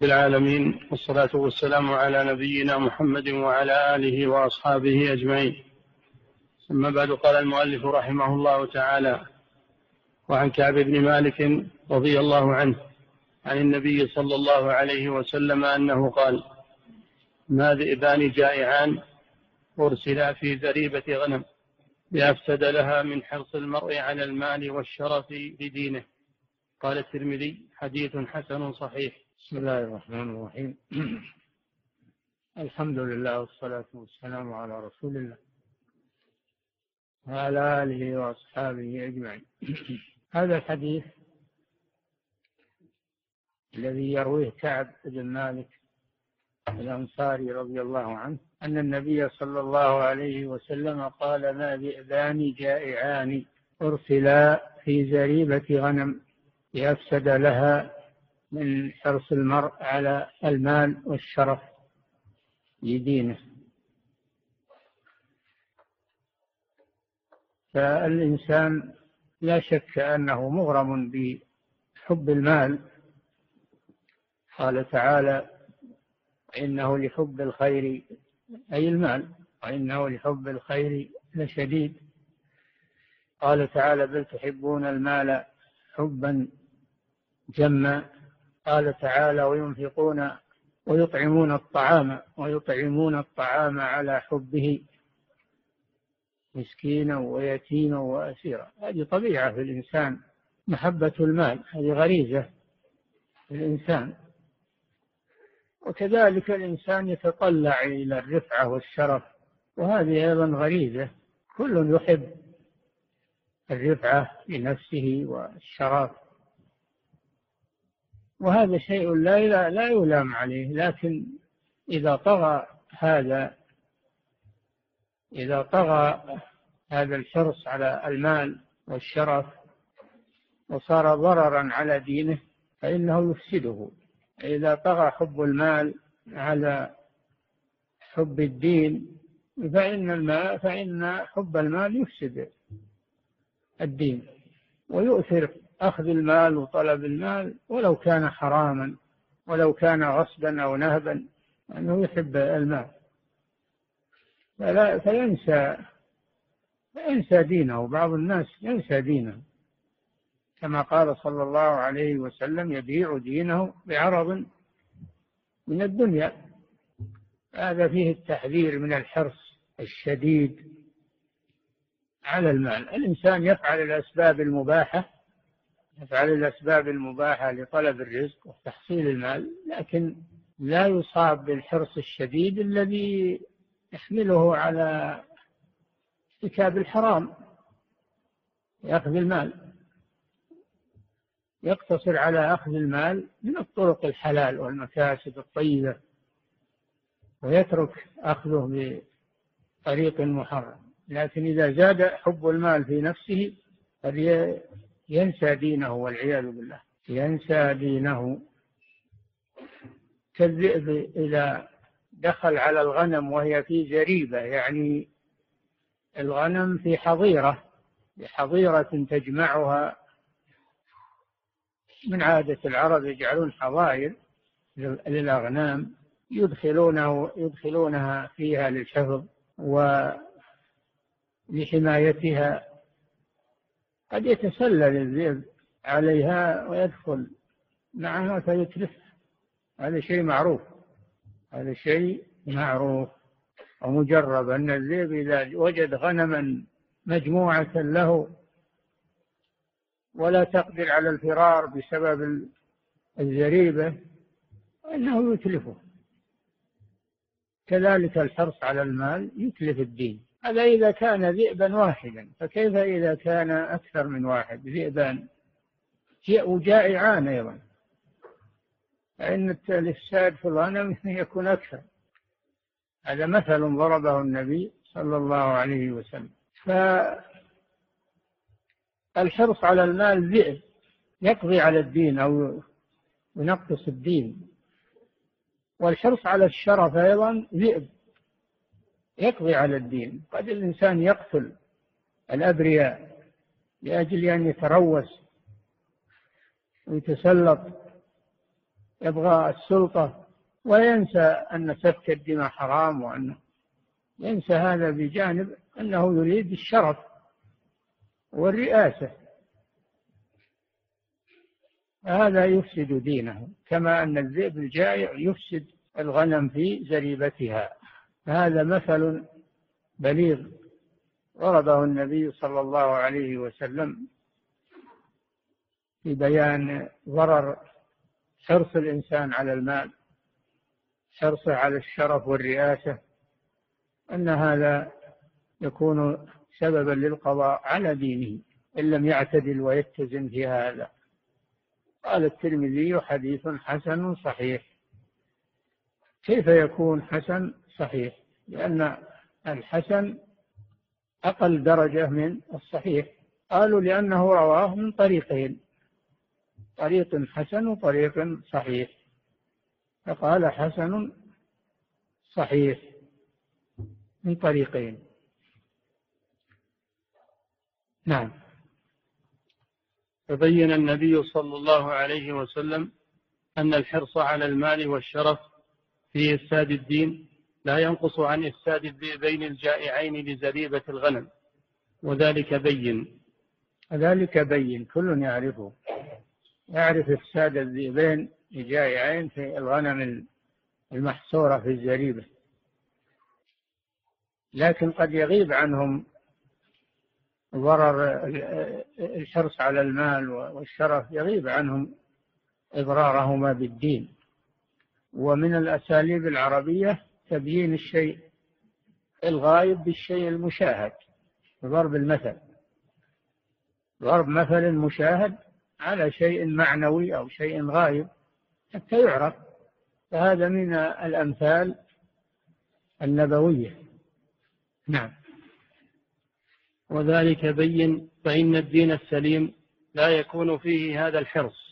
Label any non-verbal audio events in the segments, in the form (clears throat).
بالعالمين والصلاة والسلام على نبينا محمد وعلى آله وأصحابه أجمعين. ثم بعد قال المؤلف رحمه الله تعالى وعن كعب بن مالك رضي الله عنه عن النبي صلى الله عليه وسلم أنه قال ما ذئبان جائعان أرسلا في ذريبة غنم لأفسد لها من حرص المرء على المال والشرف بدينه قال الترمذي حديث حسن صحيح. بسم الله الرحمن الرحيم. (clears throat) الحمد لله والصلاة والسلام على رسول الله وعلى آله وأصحابه أجمعين. (clears throat) هذا الحديث الذي يرويه كعب بن مالك الأنصاري رضي الله عنه أن النبي صلى الله عليه وسلم قال ما ذئبان جائعان أرسلا في زريبة غنم ليفسد لها من حرص المرء على المال والشرف لدينه. فالإنسان لا شك أنه مغرم بحب المال. قال تعالى إنه لحب الخير أي المال وإنه لحب الخير لشديد. قال تعالى بل تحبون المال حبا جما. قال تعالى وينفقون ويطعمون الطعام ويطعمون الطعام على حبه مسكينا ويتيما وأسيرا. هذه طبيعة في الإنسان محبة المال هذه غريزة في الإنسان. وكذلك الإنسان يتطلع إلى الرفعة والشرف وهذه أيضا غريزة. كل يحب الرفعة لنفسه والشرف. وهذا شيء لا لا يلام عليه لكن إذا طغى هذا إذا طغى هذا الحرص على المال والشرف وصار ضررا على دينه فإنه يفسده. إذا طغى حب المال على حب الدين فإن المال فإن حب المال يفسد الدين ويؤثر أخذ المال وطلب المال ولو كان حراما ولو كان غصبا أو نهبا أنه يحب المال. فلا فينسى فينسى دينه. بعض الناس ينسى دينه. كما قال صلى الله عليه وسلم يبيع دينه بعرض من الدنيا. هذا فيه التحذير من الحرص الشديد على المال. الإنسان يفعل الأسباب المباحة يفعل الأسباب المباحة لطلب الرزق وتحصيل المال لكن لا يصاب بالحرص الشديد الذي يحمله على ارتكاب الحرام يأخذ المال. يقتصر على أخذ المال من الطرق الحلال والمكاسب الطيبة ويترك أخذه بطريق محرم. لكن إذا زاد حب المال في نفسه ينسى دينه والعياذ بالله. ينسى دينه. كالذئب إذا دخل على الغنم وهي في زريبة يعني الغنم في حظيرة حظيرة تجمعها. من عادة العرب يجعلون حظائر للأغنام يدخلونه يدخلونها فيها للحفظ ولحمايتها. قد يتسلل الذئب عليها ويدخل معها فيتلف هذا شيء معروف. هذا شيء معروف. ومجرب أن الذئب إذا وجد غنما مجموعة له ولا تقدر على الفرار بسبب الزريبة أنه يتلفه. كذلك الحرص على المال يتلف الدين. هذا إذا كان ذئبا واحدا فكيف إذا كان أكثر من واحد ذئبان وجائعان أيضا. فإن الإفساد في الغنم (laughs) يكون أكثر. هذا مثل ضربه النبي صلى الله عليه وسلم. فالحرص على المال ذئب يقضي على الدين أو ينقص الدين. والحرص على الشرف أيضا ذئب. يقضي على الدين. قد الإنسان يقتل الأبرياء لأجل أن يتروس ويتسلط يبغى السلطة وينسى أن سفك الدماء حرام وأنه ينسى هذا بجانب أنه يريد الشرف والرئاسة. هذا يفسد دينه كما أن الذئب الجائع يفسد الغنم في زريبتها. هذا مثل بليغ ضربه النبي صلى الله عليه وسلم في بيان ضرر حرص الإنسان على المال حرصه على الشرف والرئاسة أن هذا يكون سببا للقضاء على دينه إن لم يعتدل ويتزن في هذا. قال الترمذي حديث حسن صحيح. كيف يكون حسن؟ صحيح لأن الحسن أقل درجة من الصحيح. قالوا لأنه رواه من طريقين طريق حسن وطريق صحيح. فقال حسن صحيح من طريقين. نعم. فبين النبي صلى الله عليه وسلم أن الحرص على المال والشرف في إفساد الدين لا ينقص عن إفساد الذئبين الجائعين لزريبة الغنم. وذلك بين. ذلك بين. كل يعرفه. يعرف إفساد الذئبين الجائعين في الغنم المحصورة في الزريبة. لكن قد يغيب عنهم ضرر الحرص على المال والشرف يغيب عنهم إضرارهما بالدين. ومن الأساليب العربية تبيين الشيء الغايب بالشيء المشاهد ضرب المثل. ضرب مثل مشاهد على شيء معنوي أو شيء غايب حتى يعرف. فهذا من الأمثال النبوية. نعم. وذلك بين فإن الدين السليم لا يكون فيه هذا الحرص.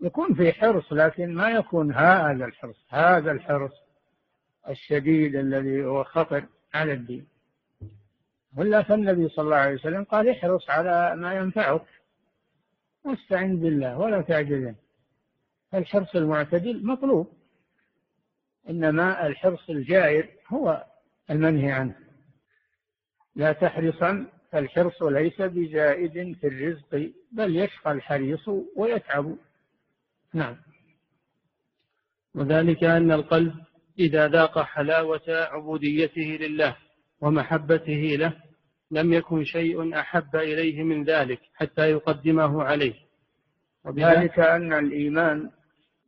يكون في حرص لكن ما يكون هذا الحرص هذا الحرص الشديد الذي هو خطر على الدين. ولا فالنبي صلى الله عليه وسلم قال احرص على ما ينفعك واستعن بالله ولا تعجزن الحرص المعتدل مطلوب إنما الحرص الجائر هو المنهي عنه. لا تحرصا فالحرص ليس بزائد في الرزق بل يشقى الحريص ويتعب. نعم. وذلك أن القلب إذا ذاق حلاوة عبوديته لله ومحبته له لم يكن شيء أحب إليه من ذلك حتى يقدمه عليه. وذلك أن الإيمان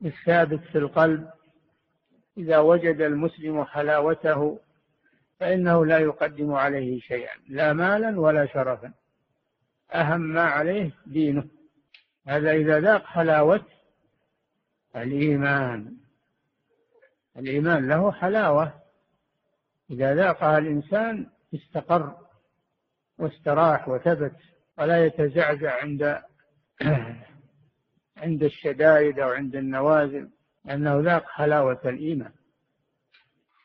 الثابت في القلب إذا وجد المسلم حلاوته فإنه لا يقدم عليه شيئا لا مالا ولا شرفا. أهم ما عليه دينه. هذا إذا ذاق حلاوة الإيمان. الإيمان له حلاوة. إذا ذاقها الإنسان استقر واستراح وثبت ولا يتزعزع عند (clears throat) عند الشدائد أو عند النوازل لأنه ذاق حلاوة الإيمان.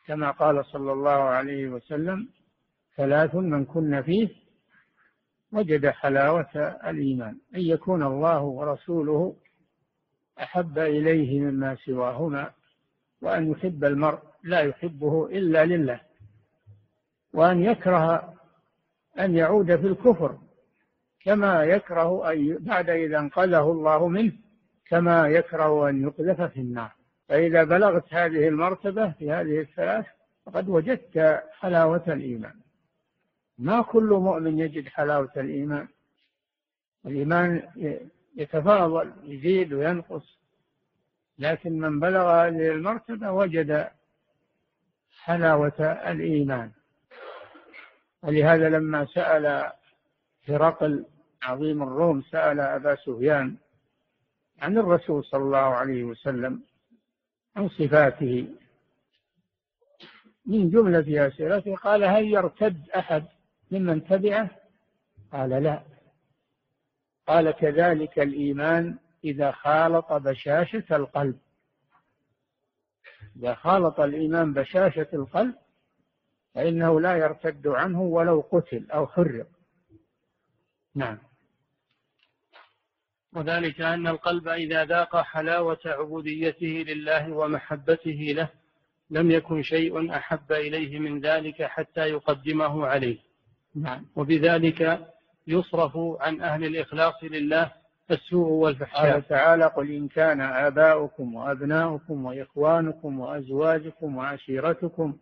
كما قال صلى الله عليه وسلم ثلاث من كن فيه وجد حلاوة الإيمان. أن يكون الله ورسوله أحب إليه مما سواهما وأن يحب المرء لا يحبه إلا لله وأن يكره أن يعود في الكفر كما يكره أن بعد إذا انقذه الله منه كما يكره أن يقذف في النار. فإذا بلغت هذه المرتبة في هذه الثلاث فقد وجدت حلاوة الإيمان. ما كل مؤمن يجد حلاوة الإيمان؟ الإيمان يتفاضل يزيد وينقص. لكن من بلغ هذه المرتبة وجد حلاوة الإيمان. ولهذا لما سأل هرقل عظيم الروم سأل أبا سفيان عن الرسول صلى الله عليه وسلم عن صفاته. من جملة أسئلته قال هل يرتد أحد ممن تبعه؟ قال لا. قال كذلك الإيمان إذا خالط بشاشة القلب. إذا خالط الإيمان بشاشة القلب فإنه لا يرتد عنه ولو قتل أو حرق. نعم. وذلك أن القلب إذا ذاق حلاوة عبوديته لله ومحبته له لم يكن شيء أحب إليه من ذلك حتى يقدمه عليه. نعم. وبذلك يصرف عن أهل الإخلاص لله السوء والفحشاء. قال تعالى قل إن كان آباؤكم وأبناؤكم وإخوانكم وأزواجكم وعشيرتكم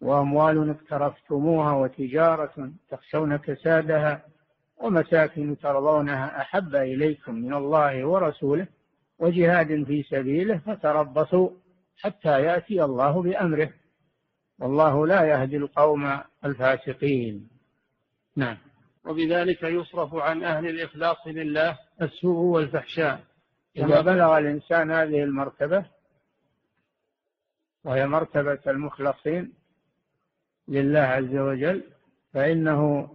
وأموال اقترفتموها وتجارة تخشون كسادها ومساكن ترضونها أحب إليكم من الله ورسوله وجهاد في سبيله فتربصوا حتى يأتي الله بأمره. والله لا يهدي القوم الفاسقين. نعم. وبذلك يصرف عن أهل الإخلاص لله السوء والفحشاء. إذا بلغ الإنسان هذه المرتبة وهي مرتبة المخلصين لله عز وجل فإنه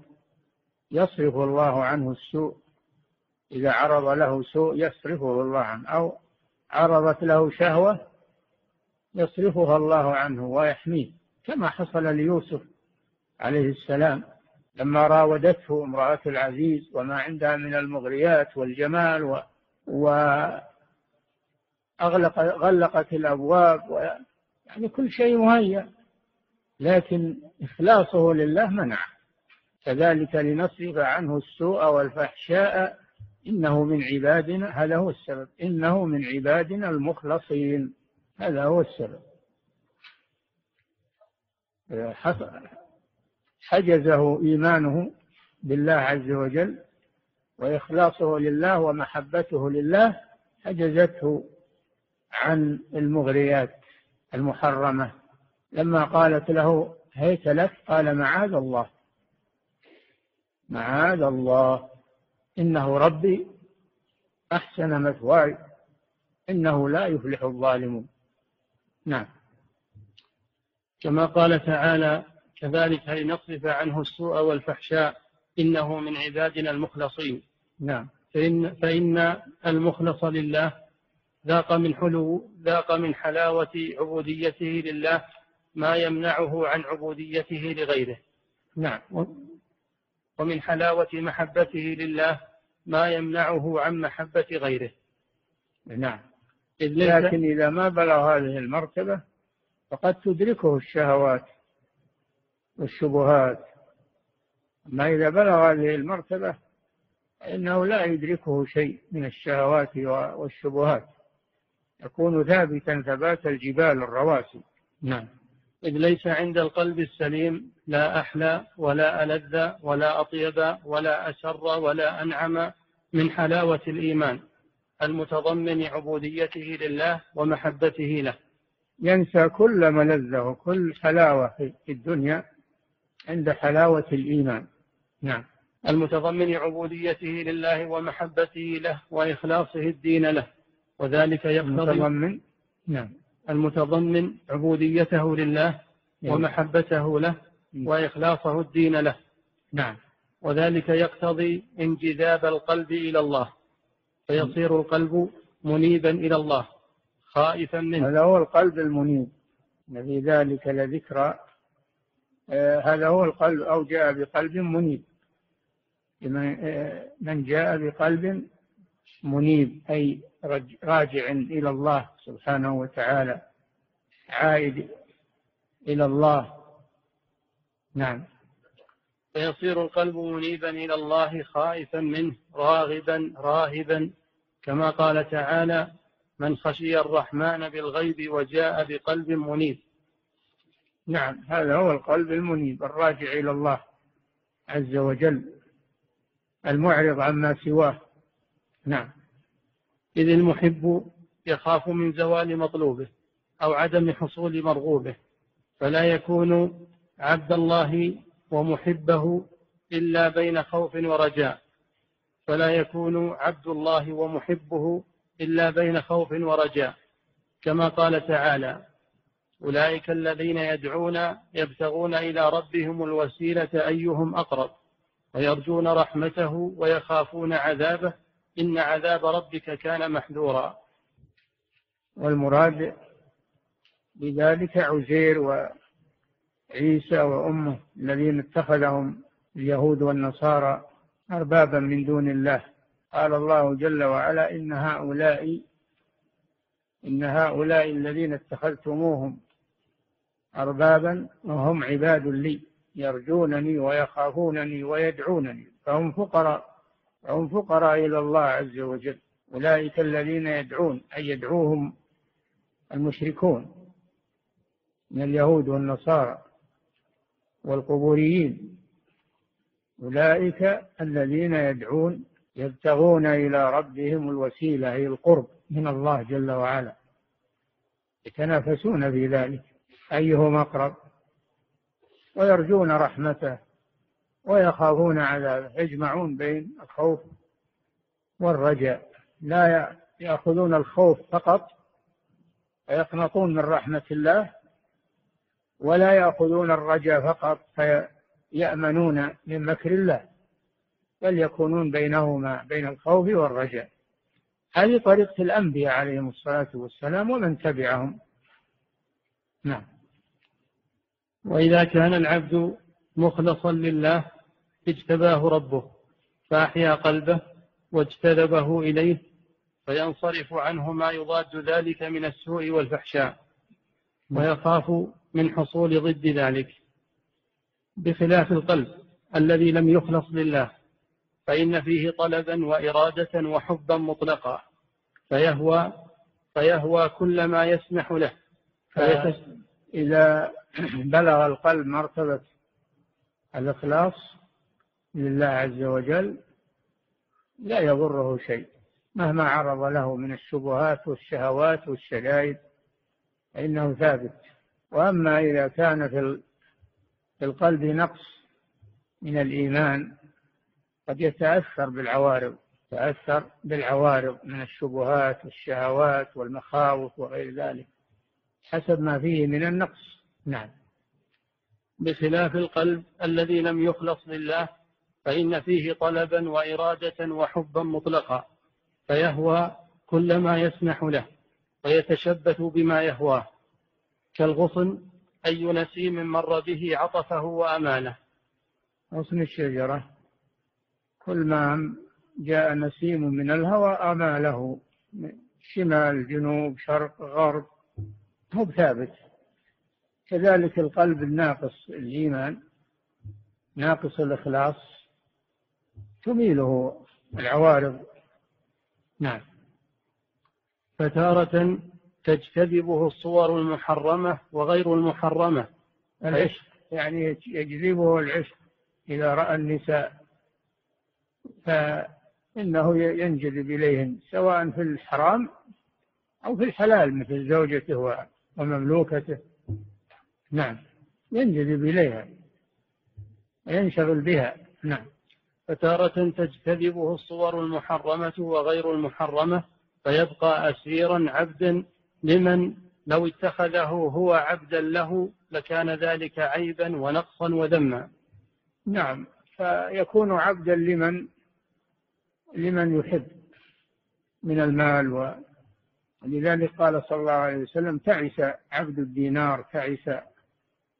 يصرف الله عنه السوء. إذا عرض له سوء يصرفه الله عنه أو عرضت له شهوة يصرفها الله عنه ويحميه كما حصل ليوسف عليه السلام. لما راودته امرأة العزيز وما عندها من المغريات والجمال و, و أغلق غلقت الأبواب و يعني كل شيء مهيأ. لكن إخلاصه لله منع. كذلك لنصرف عنه السوء والفحشاء. إنه من عبادنا هذا هو السبب. إنه من عبادنا المخلصين. هذا هو السبب. حجزه إيمانه بالله عز وجل وإخلاصه لله ومحبته لله حجزته عن المغريات المحرمة. لما قالت له هيت لك؟ قال معاذ الله. معاذ الله. إنه ربي أحسن مثواي. إنه لا يفلح الظالمون. نعم. كما قال تعالى كذلك لنصرف عنه السوء والفحشاء إنه من عبادنا المخلصين. نعم. فإن, فإن المخلص لله ذاق من حلو ذاق من حلاوة عبوديته لله ما يمنعه عن عبوديته لغيره. نعم. ومن حلاوة محبته لله ما يمنعه عن محبة غيره. نعم. لكن إذا ما بلغ هذه المرتبة فقد تدركه الشهوات. والشبهات. أما إذا بلغ هذه المرتبة فإنه لا يدركه شيء من الشهوات والشبهات. يكون ثابتا ثبات الجبال الرواسي. نعم. إذ ليس عند القلب السليم لا أحلى ولا ألذ ولا أطيب ولا أسر ولا أنعم من حلاوة الإيمان المتضمن عبوديته لله ومحبته له. ينسى كل ملذة وكل حلاوة في الدنيا عند حلاوة الإيمان. نعم. المتضمن عبوديته لله ومحبته له وإخلاصه الدين له وذلك يقتضي المتضمن؟ نعم. المتضمن عبوديته لله نعم. ومحبته له نعم. وإخلاصه الدين له. نعم. وذلك يقتضي انجذاب القلب إلى الله فيصير القلب منيبا إلى الله خائفا منه. هذا هو القلب المنيب. في ذلك لذكرى هذا هو القلب أو جاء بقلب منيب. آه من جاء بقلب منيب أي راجع إلى الله سبحانه وتعالى عائد إلى الله. نعم. فيصير القلب منيبا إلى الله خائفا منه راغبا راهبا. كما قال تعالى من خشي الرحمن بالغيب وجاء بقلب منيب. نعم هذا هو القلب المنيب الراجع إلى الله عز وجل المعرض عما سواه. نعم. إذ المحب يخاف من زوال مطلوبه أو عدم حصول مرغوبه فلا يكون عبد الله ومحبه إلا بين خوف ورجاء فلا يكون عبد الله ومحبه إلا بين خوف ورجاء كما قال تعالى أولئك الذين يدعون يبتغون إلى ربهم الوسيلة أيهم أقرب ويرجون رحمته ويخافون عذابه. إن عذاب ربك كان محذورا. والمراد بذلك عزير وعيسى وأمه الذين اتخذهم اليهود والنصارى أربابا من دون الله. قال الله جل وعلا إن هؤلاء إن هؤلاء الذين اتخذتموهم أربابا وهم عباد لي يرجونني ويخافونني ويدعونني فهم فقراء فهم فقراء إلى الله عز وجل. أولئك الذين يدعون أي يدعوهم المشركون من اليهود والنصارى والقبوريين. أولئك الذين يدعون يبتغون إلى ربهم الوسيلة أي القرب من الله جل وعلا يتنافسون في ذلك. أيهم أقرب؟ ويرجون رحمته ويخافون عذابه يجمعون بين الخوف والرجاء. لا يأخذون الخوف فقط ويقنطون من رحمة الله ولا يأخذون الرجاء فقط فيأمنون من مكر الله بل يكونون بينهما بين الخوف والرجاء. هذه طريقة الأنبياء عليهم الصلاة والسلام ومن تبعهم. نعم. وإذا كان العبد مخلصا لله اجتباه ربه فأحيا قلبه واجتذبه إليه فينصرف عنه ما يضاد ذلك من السوء والفحشاء ويخاف من حصول ضد ذلك. بخلاف القلب الذي لم يخلص لله فإن فيه طلبا وإرادة وحبا مطلقا فيهوى فيهوى كل ما يسمح له إذا (clears throat) بلغ القلب مرتبة الإخلاص لله عز وجل لا يضره شيء. مهما عرض له من الشبهات والشهوات والشدائد فإنه ثابت. وأما إذا كان في القلب نقص من الإيمان قد يتأثر بالعوارض يتأثر بالعوارض من الشبهات والشهوات والمخاوف وغير ذلك حسب ما فيه من النقص. نعم. بخلاف القلب الذي لم يخلص لله فإن فيه طلبا وإرادة وحبا مطلقا فيهوى كل ما يسمح له ويتشبث بما يهواه. كالغصن أي نسيم مر به عطفه وأمانه. غصن الشجرة كل ما جاء نسيم من الهوى أماله. شمال جنوب شرق غرب هو ثابت كذلك القلب الناقص الإيمان ناقص الإخلاص تميله العوارض. نعم. فتارة تجتذبه الصور المحرمة وغير المحرمة. العشق يعني يجذبه العشق إذا رأى النساء. فإنه ينجذب إليهن سواء في الحرام أو في الحلال مثل زوجته ومملوكته. نعم. ينجذب إليها. وينشغل بها. نعم. فتارة تجتذبه الصور المحرمة وغير المحرمة فيبقى أسيرا عبدا لمن لو اتخذه هو عبدا له لكان ذلك عيبا ونقصا وذما. نعم. فيكون عبدا لمن لمن يحب من المال و. ولذلك قال صلى الله عليه وسلم تعس عبد الدينار تعس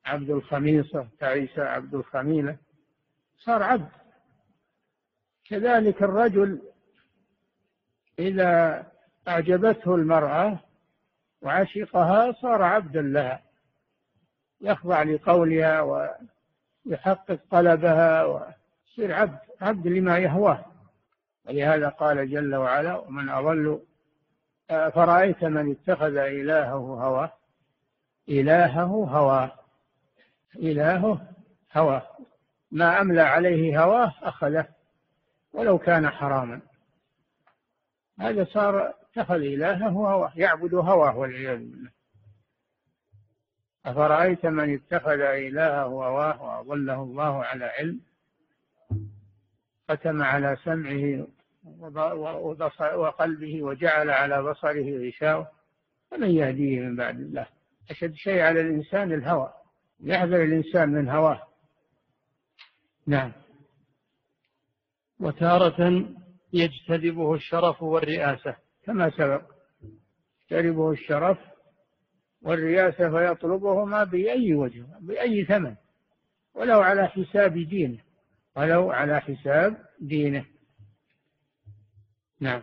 عبد الخميصة تعس عبد الخميلة. صار عبد. كذلك الرجل إذا أعجبته المرأة وعشقها صار عبدا لها. يخضع لقولها ويحقق طلبها ويصير عبد عبد لما يهواه. ولهذا قال جل وعلا ومن أضل فرأيت من اتخذ إلهه هواه؟ إلهه هواه. إلهه هواه. ما أملى عليه هواه أخذه ولو كان حراما. هذا صار اتخذ إلهه هواه يعبد هواه والعياذ بالله. أفرأيت من اتخذ إلهه هواه وأضله الله على علم؟ ختم على سمعه وقلبه وجعل على بصره غشاوة. فمن يهديه من بعد الله؟ أشد شيء على الإنسان الهوى. يحذر الإنسان من هواه. نعم. وتارة يجتذبه الشرف والرئاسة. كما سبق. يجتذبه الشرف والرياسة فيطلبهما بأي وجه بأي ثمن. ولو على حساب دينه ولو على حساب دينه. نعم.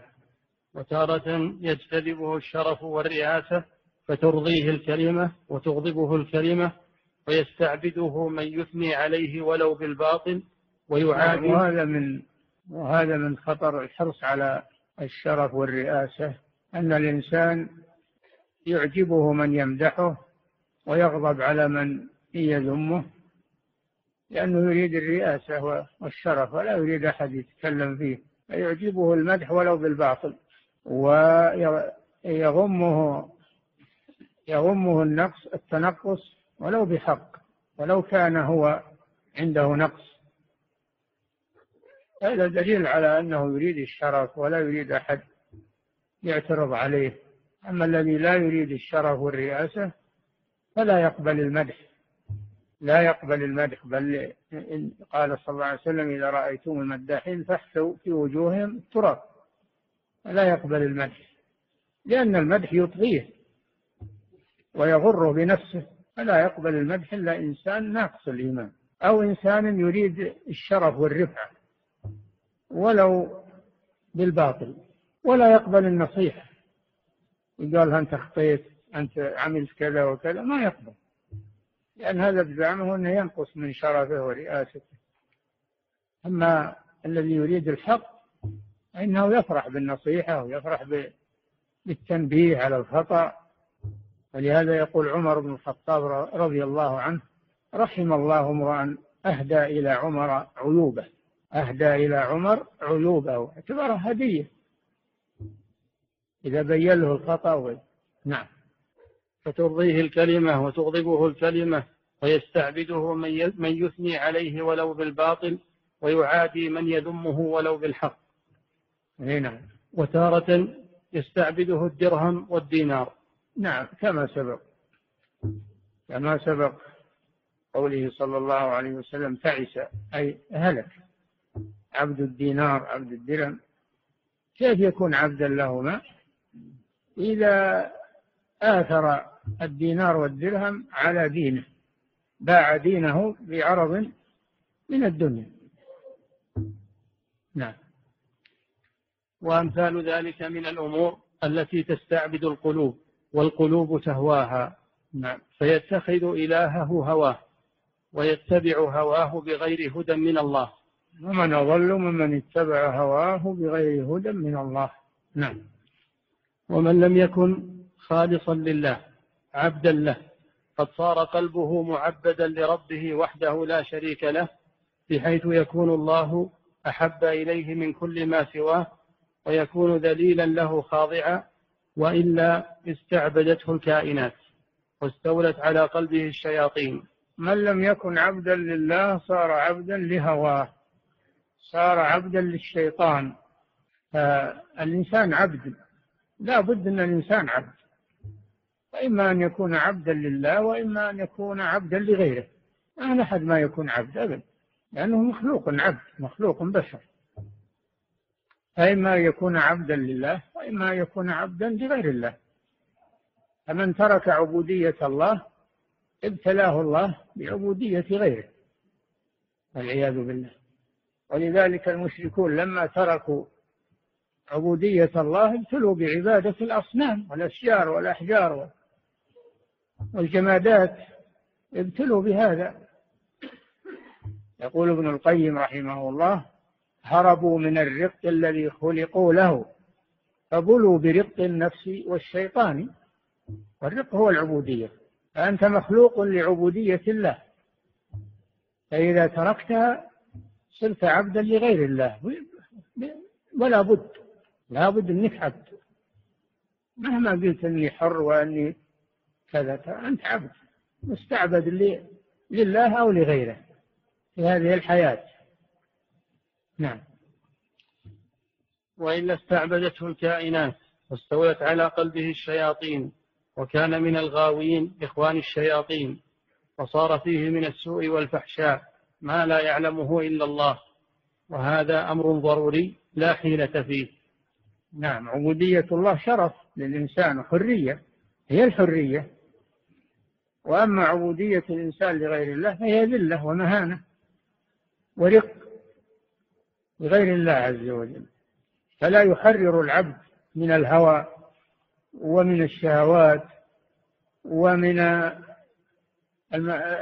وتارة يجتذبه الشرف والرئاسة فترضيه الكلمة وتغضبه الكلمة ويستعبده من يثني عليه ولو بالباطل ويعادي وهذا من وهذا من خطر الحرص على الشرف والرئاسة أن الإنسان يعجبه من يمدحه ويغضب على من يذمه لأنه يريد الرئاسة والشرف ولا يريد أحد يتكلم فيه. فيعجبه المدح ولو بالباطل ويغمه يغمه النقص التنقص ولو بحق ولو كان هو عنده نقص. هذا دليل على أنه يريد الشرف ولا يريد أحد يعترض عليه. أما الذي لا يريد الشرف والرئاسة فلا يقبل المدح. لا يقبل المدح بل قال صلى الله عليه وسلم إذا رأيتم المداحين فاحثوا في وجوههم التراب لا يقبل المدح لأن المدح يطغيه ويغره بنفسه. فلا يقبل المدح إلا إنسان ناقص الإيمان أو إنسان يريد الشرف والرفعة ولو بالباطل ولا يقبل النصيحة. يقال أنت أخطيت أنت عملت كذا وكذا ما يقبل. لأن هذا بزعمه أنه ينقص من شرفه ورئاسته. أما الذي يريد الحق فإنه يفرح بالنصيحة ويفرح بالتنبيه على الخطأ. ولهذا يقول عمر بن الخطاب رضي الله عنه رحم الله امرأ أهدى إلى عمر عيوبه. أهدى إلى عمر عيوبه اعتبرها هدية. إذا بين له الخطأ نعم. فترضيه الكلمة وتغضبه الكلمة ويستعبده من يثني عليه ولو بالباطل ويعادي من يذمه ولو بالحق. نعم. وتارة يستعبده الدرهم والدينار. نعم كما سبق. كما سبق قوله صلى الله عليه وسلم تعس أي هلك. عبد الدينار عبد الدرهم. كيف يكون عبدا لهما؟ إذا آثر الدينار والدرهم على دينه باع دينه بعرض من الدنيا. نعم. وأمثال ذلك من الأمور التي تستعبد القلوب. والقلوب تهواها نعم. فيتخذ إلهه هواه ويتبع هواه بغير هدى من الله. ومن أضل ممن اتبع هواه بغير هدى من الله. نعم. ومن لم يكن خالصا لله عبدا له قد صار قلبه معبدا لربه وحده لا شريك له بحيث يكون الله أحب إليه من كل ما سواه ويكون ذليلا له خاضعا وإلا استعبدته الكائنات واستولت على قلبه الشياطين. من لم يكن عبدا لله صار عبدا لهواه صار عبدا للشيطان. فالإنسان عبد لا بد أن الإنسان عبد. وإما أن يكون عبدا لله وإما أن يكون عبدا لغيره. ما أحد ما يكون عبد أبدا لأنه مخلوق عبد مخلوق بشر. فإما يكون عبدا لله وإما يكون عبدا لغير الله. فمن ترك عبودية الله ابتلاه الله بعبودية غيره والعياذ بالله. ولذلك المشركون لما تركوا عبودية الله ابتلوا بعبادة الأصنام والأشجار والأحجار والجمادات ابتلوا بهذا. يقول ابن القيم رحمه الله هربوا من الرق الذي خلقوا له. فبلوا برق النفس والشيطان. والرق هو العبودية. فأنت مخلوق لعبودية الله. فإذا تركتها صرت عبدا لغير الله. ولا بد لا بد أنك عبد. مهما قلت إني حر وإني كذا أنت عبد. مستعبد لله أو لغيره في هذه الحياة. نعم. وإلا استعبدته الكائنات واستولت على قلبه الشياطين وكان من الغاوين إخوان الشياطين وصار فيه من السوء والفحشاء ما لا يعلمه إلا الله وهذا أمر ضروري لا حيلة فيه. نعم عبودية الله شرف للإنسان وحرية هي الحرية. وأما عبودية الإنسان لغير الله فهي ذلة ومهانة ورق. لغير الله عز وجل. فلا يحرر العبد من الهوى ومن الشهوات ومن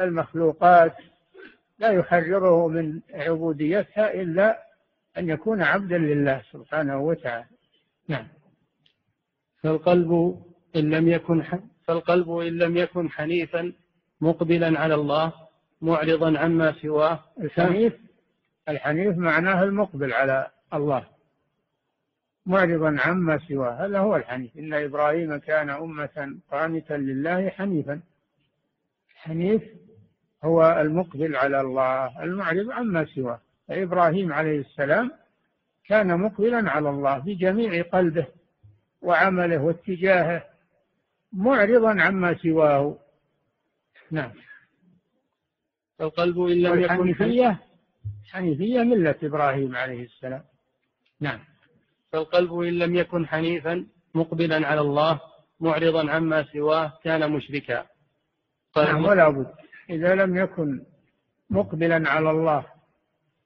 المخلوقات. لا يحرره من عبوديتها إلا أن يكون عبدا لله سبحانه وتعالى. نعم. فالقلب إن لم يكن فالقلب إن لم يكن حنيفا مقبلا على الله معرضا عما سواه. الحنيف الحنيف معناه المقبل على الله. معرضا عما سواه. هذا هو الحنيف. إن إبراهيم كان أمة قانتا لله حنيفا. الحنيف هو المقبل على الله. المعرض عما سواه. فإبراهيم عليه السلام كان مقبلا على الله بجميع قلبه وعمله واتجاهه. معرضا عما سواه. نعم. القلب إن لم يكن حنيفية حنيفية ملة إبراهيم عليه السلام. نعم. فالقلب إن لم يكن حنيفا مقبلا على الله معرضا عما سواه كان مشركا. نعم ولا بد. إذا لم يكن مقبلا على الله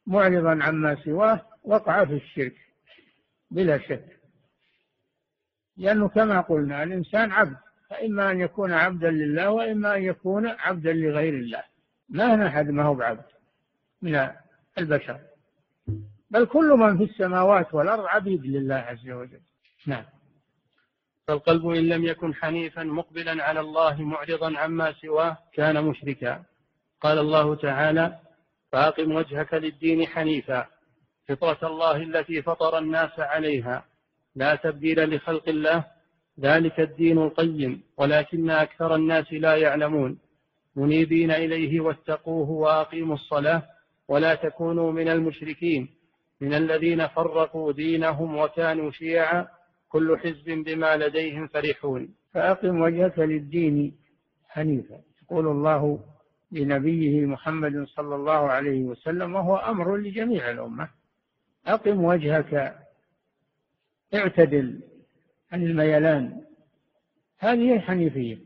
معرضا عما سواه وقع في الشرك بلا شك. لأنه كما قلنا الإنسان عبد فإما أن يكون عبدا لله وإما أن يكون عبدا لغير الله. ما أحد ما هو بعبد. من البشر. بل كل من في السماوات والأرض عبيد لله عز وجل. نعم. فالقلب إن لم يكن حنيفا مقبلا على الله معرضا عما سواه كان مشركا. قال الله تعالى فأقم وجهك للدين حنيفا. فطرة الله التي فطر الناس عليها. لا تبديل لخلق الله. ذلك الدين القيم. ولكن أكثر الناس لا يعلمون. منيبين إليه واتقوه وأقيموا الصلاة. ولا تكونوا من المشركين من الذين فرقوا دينهم وكانوا شيعا كل حزب بما لديهم فرحون. فأقم وجهك للدين حنيفا. يقول الله لنبيه محمد صلى الله عليه وسلم وهو أمر لجميع الأمة. أقم وجهك اعتدل عن الميلان. هذه الحنيفية.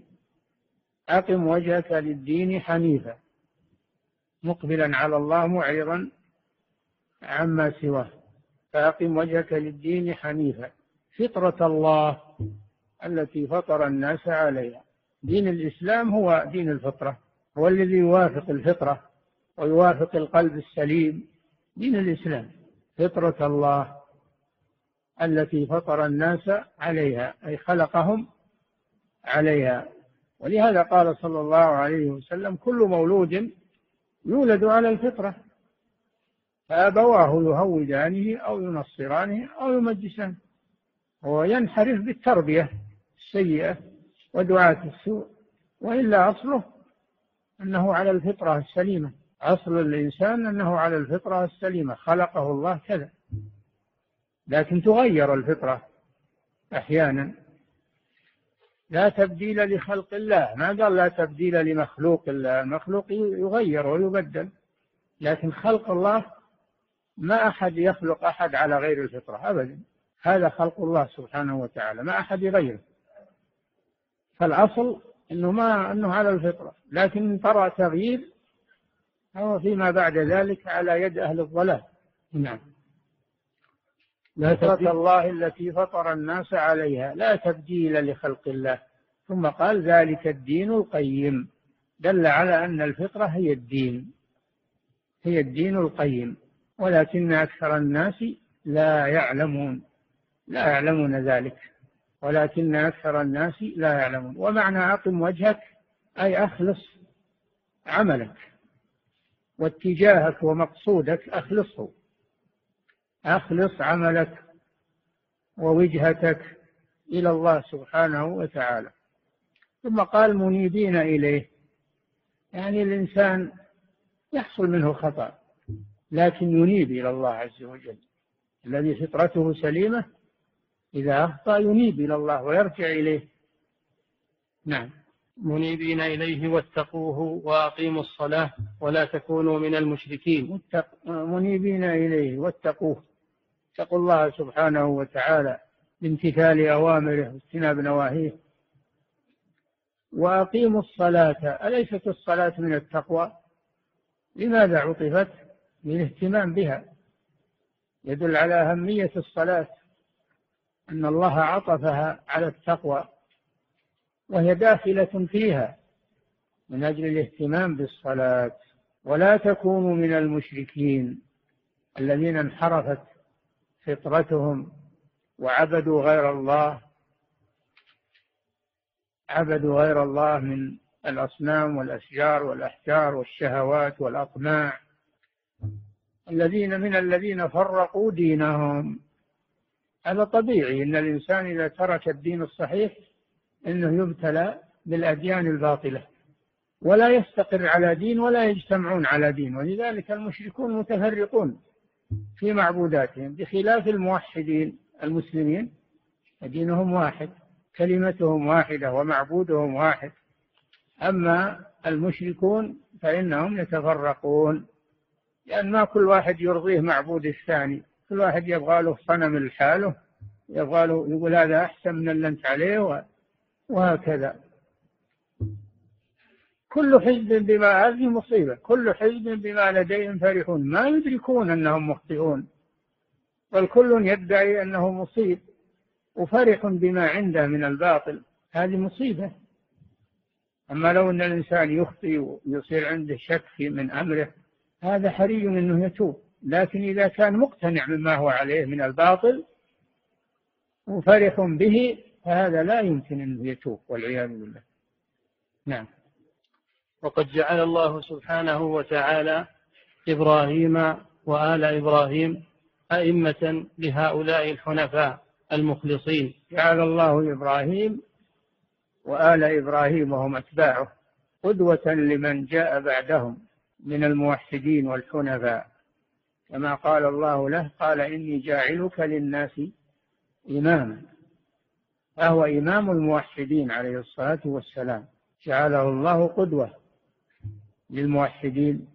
أقم وجهك للدين حنيفا. مقبلا على الله معرضا عما سواه. فأقم وجهك للدين حنيفا. فطرة الله التي فطر الناس عليها. دين الإسلام هو دين الفطرة. هو الذي يوافق الفطرة ويوافق القلب السليم. دين الإسلام. فطرة الله التي فطر الناس عليها. أي خلقهم عليها. ولهذا قال صلى الله عليه وسلم كل مولود يولد على الفطرة. فأبواه يهودانه أو ينصرانه أو يمجسانه. وينحرف بالتربية السيئة ودعاة السوء. وإلا أصله أنه على الفطرة السليمة. أصل الإنسان أنه على الفطرة السليمة. خلقه الله كذا. لكن تغير الفطرة أحيانا. لا تبديل لخلق الله. ما قال لا تبديل لمخلوق الله. المخلوق يغير ويبدل. لكن خلق الله ما أحد يخلق أحد على غير الفطرة أبدا. هذا خلق الله سبحانه وتعالى ما أحد يغيره. فالأصل أنه ما أنه على الفطرة. لكن ترى تغيير هو فيما بعد ذلك على يد أهل الضلال. نعم. فطرة الله التي فطر الناس عليها. لا تبديل لخلق الله. ثم قال ذلك الدين القيم. دل على أن الفطرة هي الدين. هي الدين القيم. ولكن أكثر الناس لا يعلمون. لا يعلمون ذلك. ولكن أكثر الناس لا يعلمون. ومعنى أقم وجهك أي أخلص عملك. واتجاهك ومقصودك أخلصه. أخلص عملك ووجهتك إلى الله سبحانه وتعالى. ثم قال منيبين إليه. يعني الإنسان يحصل منه خطأ لكن ينيب إلى الله عز وجل. الذي فطرته سليمة إذا أخطأ ينيب إلى الله ويرجع إليه. نعم. منيبين إليه واتقوه وأقيموا الصلاة ولا تكونوا من المشركين. منيبين إليه واتقوه. اتقوا الله سبحانه وتعالى بامتثال أوامره واجتناب نواهيه. وأقيموا الصلاة. أليست الصلاة من التقوى؟ لماذا عطفت؟ للاهتمام بها. يدل على أهمية الصلاة أن الله عطفها على التقوى وهي داخلة فيها من أجل الاهتمام بالصلاة. ولا تكونوا من المشركين الذين انحرفت فطرتهم وعبدوا غير الله عبدوا غير الله من الأصنام والأشجار والأحجار والشهوات والأطماع الذين من الذين فرقوا دينهم. هذا طبيعي إن الإنسان إذا ترك الدين الصحيح إنه يبتلى بالأديان الباطلة ولا يستقر على دين ولا يجتمعون على دين ولذلك المشركون متفرقون. في معبوداتهم بخلاف الموحدين المسلمين دينهم واحد كلمتهم واحدة ومعبودهم واحد. أما المشركون فإنهم يتفرقون لأن ما كل واحد يرضيه معبود الثاني. كل واحد يبغى له صنم لحاله يبغى له يقول هذا أحسن من اللي أنت عليه وهكذا. كل حزب بما هذه مصيبة كل حزب بما لديهم فرحون. ما يدركون أنهم مخطئون بل كل يدعي أنه مصيب وفرح بما عنده من الباطل. هذه مصيبة. أما لو أن الإنسان يخطئ ويصير عنده شك من أمره هذا حري أنه يتوب. لكن إذا كان مقتنع مما هو عليه من الباطل وفرح به فهذا لا يمكن أنه يتوب والعياذ بالله. نعم. وقد جعل الله سبحانه وتعالى إبراهيم وآل إبراهيم أئمة لهؤلاء الحنفاء المخلصين. جعل الله إبراهيم وآل إبراهيم وهم أتباعه قدوة لمن جاء بعدهم من الموحدين والحنفاء. كما قال الله له قال إني جاعلك للناس إماما. فهو إمام الموحدين عليه الصلاة والسلام. جعله الله قدوة. للموحدين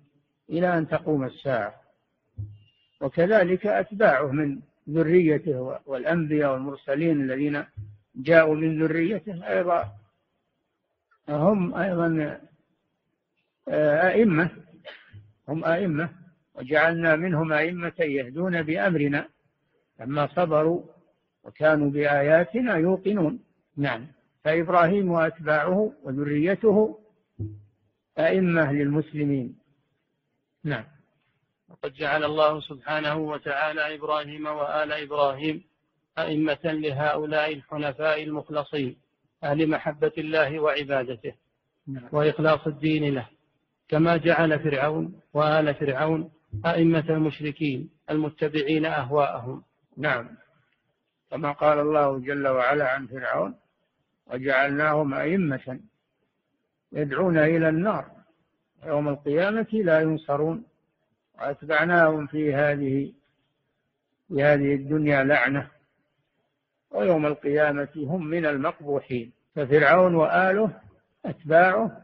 إلى أن تقوم الساعة. وكذلك أتباعه من ذريته والأنبياء والمرسلين الذين جاءوا من ذريته أيضا. هم أيضا آه، أئمة هم أئمة وجعلنا منهم أئمة يهدون بأمرنا. لما صبروا وكانوا بآياتنا يوقنون. نعم. فإبراهيم وأتباعه وذريته أئمة للمسلمين. نعم. وقد جعل الله سبحانه وتعالى إبراهيم وآل إبراهيم أئمة لهؤلاء الحنفاء المخلصين أهل محبة الله وعبادته نعم. وإخلاص الدين له. كما جعل فرعون وآل فرعون أئمة المشركين المتبعين أهواءهم. نعم. كما قال الله جل وعلا عن فرعون وجعلناهم أئمة يدعون إلى النار. يوم القيامة لا ينصرون. وأتبعناهم في هذه في هذه الدنيا لعنة. ويوم القيامة هم من المقبوحين. ففرعون وآله أتباعه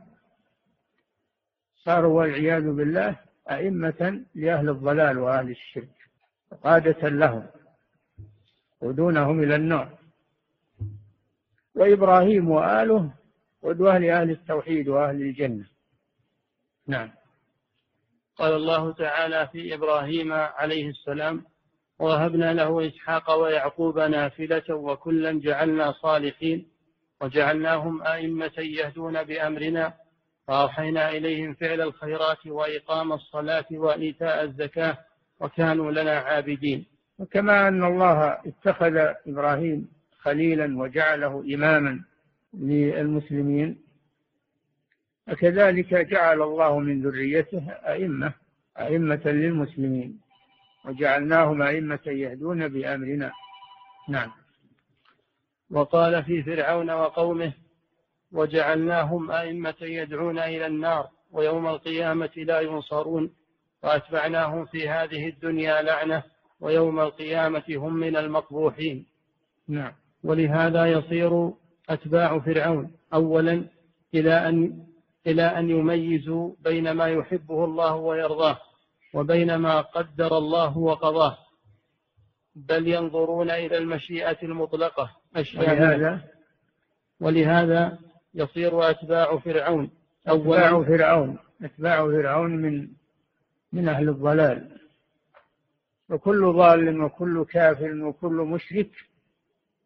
صاروا والعياذ بالله أئمة لأهل الضلال وأهل الشرك قادة لهم ودونهم إلى النار. وإبراهيم وآله قدوة لأهل التوحيد وأهل الجنة. نعم. قال الله تعالى في إبراهيم عليه السلام وهبنا له إسحاق ويعقوب نافلة وكلا جعلنا صالحين وجعلناهم أئمة يهدون بأمرنا فأوحينا إليهم فعل الخيرات وإقام الصلاة وإيتاء الزكاة وكانوا لنا عابدين. وكما أن الله اتخذ إبراهيم خليلا وجعله إماما للمسلمين. فكذلك جعل الله من ذريته أئمة أئمة للمسلمين وجعلناهم أئمة يهدون بأمرنا. نعم. وقال في فرعون وقومه وجعلناهم أئمة يدعون إلى النار ويوم القيامة لا ينصرون. وأتبعناهم في هذه الدنيا لعنة ويوم القيامة هم من المقبوحين. نعم. ولهذا يصير أتباع فرعون أولا إلى أن إلى أن يميزوا بين ما يحبه الله ويرضاه وبين ما قدر الله وقضاه. بل ينظرون إلى المشيئة المطلقة. ولهذا؟ ولهذا يصير أتباع فرعون أتباع فرعون. أتباع فرعون من من أهل الضلال. وكل ضال وكل كافر وكل مشرك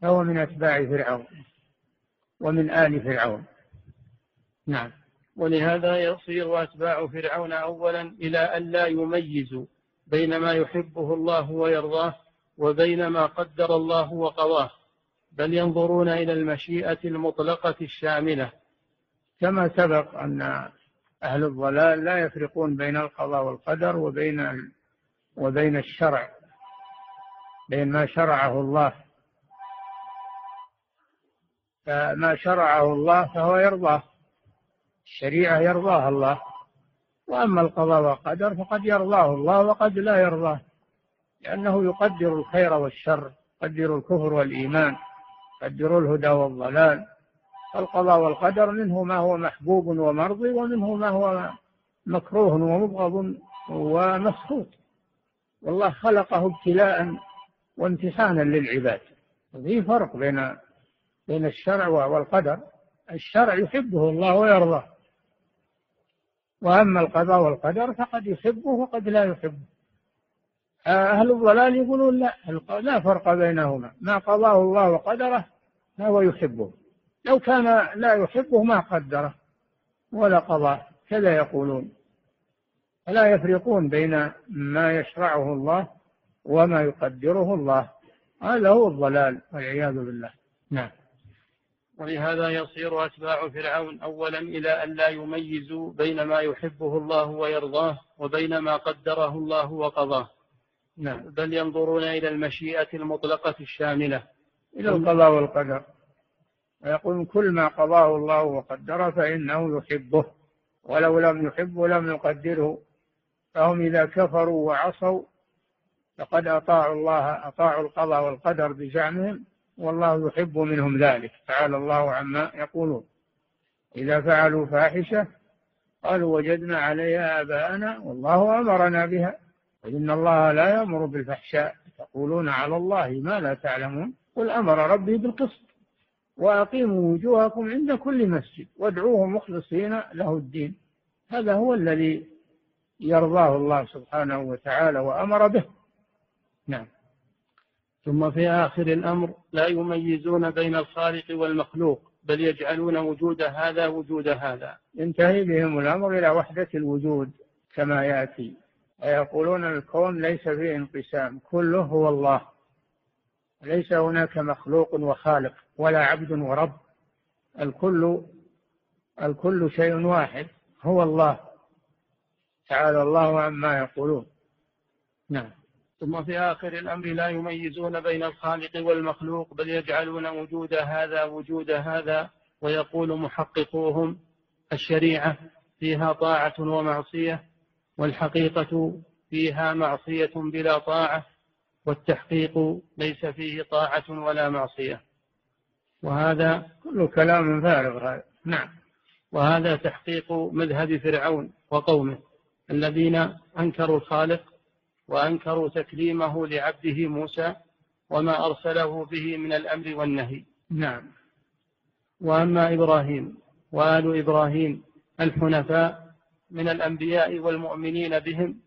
فهو من أتباع فرعون. ومن آل فرعون. نعم. ولهذا يصير أتباع فرعون أولا إلى أن لا يميزوا بين ما يحبه الله ويرضاه وبين ما قدر الله وقضاه بل ينظرون إلى المشيئة المطلقة الشاملة. كما سبق أن أهل الضلال لا يفرقون بين القضاء والقدر وبين وبين الشرع بين ما شرعه الله. فما شرعه الله فهو يرضاه. الشريعة يرضاها الله. وأما القضاء والقدر فقد يرضاه الله وقد لا يرضاه. لأنه يقدر الخير والشر يقدر الكفر والإيمان يقدر الهدى والضلال. القضاء والقدر منه ما هو محبوب ومرضي ومنه ما هو مكروه ومبغض ومسخوط. والله خلقه ابتلاء وامتحانا للعباد. في فرق بين بين الشرع والقدر الشرع يحبه الله ويرضاه. وأما القضاء والقدر فقد يحبه وقد لا يحبه. أهل الضلال يقولون لا لا فرق بينهما. ما قضاه الله وقدره فهو يحبه. لو كان لا يحبه ما قدره ولا قضاه كذا يقولون. فلا يفرقون بين ما يشرعه الله وما يقدره الله. هذا هو الضلال والعياذ بالله. نعم. ولهذا يصير أتباع فرعون أولا إلى أن لا يميزوا بين ما يحبه الله ويرضاه وبين ما قدره الله وقضاه. نعم. بل ينظرون إلى المشيئة المطلقة الشاملة. إلى القضاء والقدر. ويقول كل ما قضاه الله وقدره فإنه يحبه ولو لم يحبه لم يقدره. فهم إذا كفروا وعصوا فقد أطاعوا الله أطاعوا القضاء والقدر بزعمهم والله يحب منهم ذلك. تعالى الله عما يقولون. إذا فعلوا فاحشة قالوا وجدنا عليها آباءنا والله أمرنا بها. وإن الله لا يأمر بالفحشاء. تقولون على الله ما لا تعلمون. قل أمر ربي بالقسط. وأقيموا وجوهكم عند كل مسجد. وادعوه مخلصين له الدين. هذا هو الذي يرضاه الله سبحانه وتعالى وأمر به. نعم. ثم في آخر الأمر لا يميزون بين الخالق والمخلوق بل يجعلون وجود هذا وجود هذا. ينتهي بهم الأمر إلى وحدة الوجود كما يأتي. ويقولون الكون ليس فيه انقسام كله هو الله. ليس هناك مخلوق وخالق ولا عبد ورب. الكل الكل شيء واحد هو الله. تعالى الله عما يقولون. نعم. ثم في آخر الأمر لا يميزون بين الخالق والمخلوق بل يجعلون وجود هذا وجود هذا ويقول محققوهم الشريعة فيها طاعة ومعصية والحقيقة فيها معصية بلا طاعة والتحقيق ليس فيه طاعة ولا معصية. وهذا كل كلام فارغ هذا. نعم. وهذا تحقيق مذهب فرعون وقومه الذين أنكروا الخالق وأنكروا تكليمه لعبده موسى وما أرسله به من الأمر والنهي. نعم. وأما إبراهيم وآل إبراهيم الحنفاء من الأنبياء والمؤمنين بهم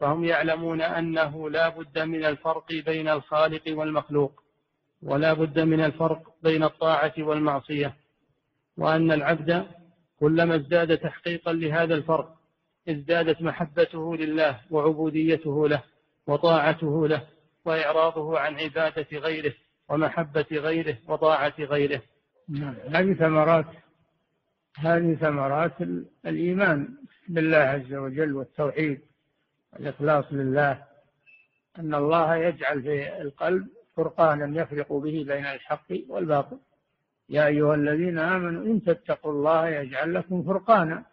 فهم يعلمون أنه لا بد من الفرق بين الخالق والمخلوق ولا بد من الفرق بين الطاعة والمعصية وأن العبد كلما ازداد تحقيقا لهذا الفرق ازدادت محبته لله وعبوديته له وطاعته له وإعراضه عن عبادة غيره ومحبة غيره وطاعة غيره. نعم. هذه ثمرات هذه ثمرات الإيمان بالله عز وجل والتوحيد والإخلاص لله. أن الله يجعل في القلب فرقانا يفرق به بين الحق والباطل. يا أيها الذين آمنوا إن تتقوا الله يجعل لكم فرقانا.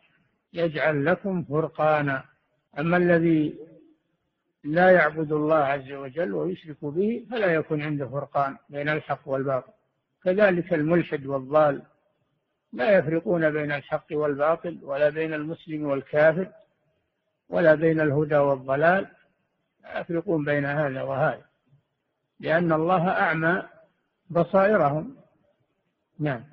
يجعل لكم فرقانا. أما الذي لا يعبد الله عز وجل ويشرك به فلا يكون عنده فرقان بين الحق والباطل. كذلك الملحد والضال لا يفرقون بين الحق والباطل ولا بين المسلم والكافر ولا بين الهدى والضلال. لا يفرقون بين هذا وهذا لأن الله أعمى بصائرهم. نعم.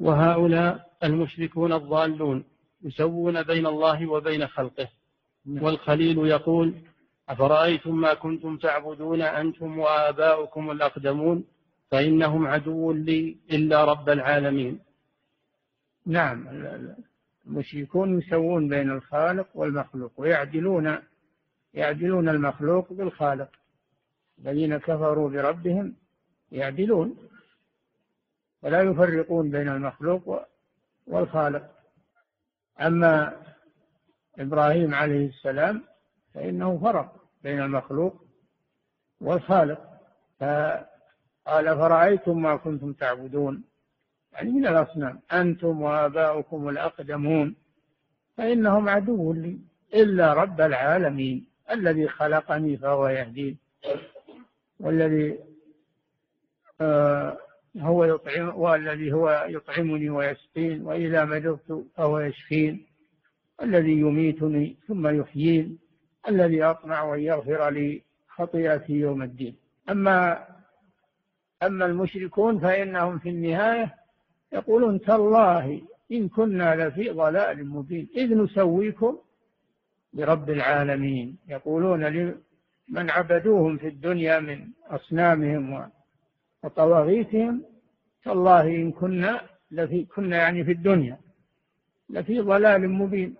وهؤلاء المشركون الضالون يسوون بين الله وبين خلقه. والخليل يقول أفرأيتم ما كنتم تعبدون أنتم وآباؤكم الأقدمون؟ فإنهم عدو لي إلا رب العالمين. نعم. المشركون يسوون بين الخالق والمخلوق ويعدلون يعدلون المخلوق بالخالق. الذين كفروا بربهم يعدلون. ولا يفرقون بين المخلوق والخالق. أما إبراهيم عليه السلام فإنه فرق بين المخلوق والخالق. فقال فرأيتم ما كنتم تعبدون؟ يعني من الأصنام. أنتم وآباؤكم الأقدمون. فإنهم عدو لي إلا رب العالمين. الذي خلقني فهو يهدين. والذي آه هو يطعم والذي هو يطعمني ويسقين وإذا مرضت فهو يشفين. الذي يميتني ثم يحيين. الذي أطمع أن يغفر لي خطيئتي يوم الدين. أما أما المشركون فإنهم في النهاية يقولون تالله إن كنا لفي ضلال مبين. إذ نسويكم برب العالمين. يقولون لمن عبدوهم في الدنيا من أصنامهم وطواغيتهم تالله إن كنا لفي كنا يعني في الدنيا لفي ضلال مبين.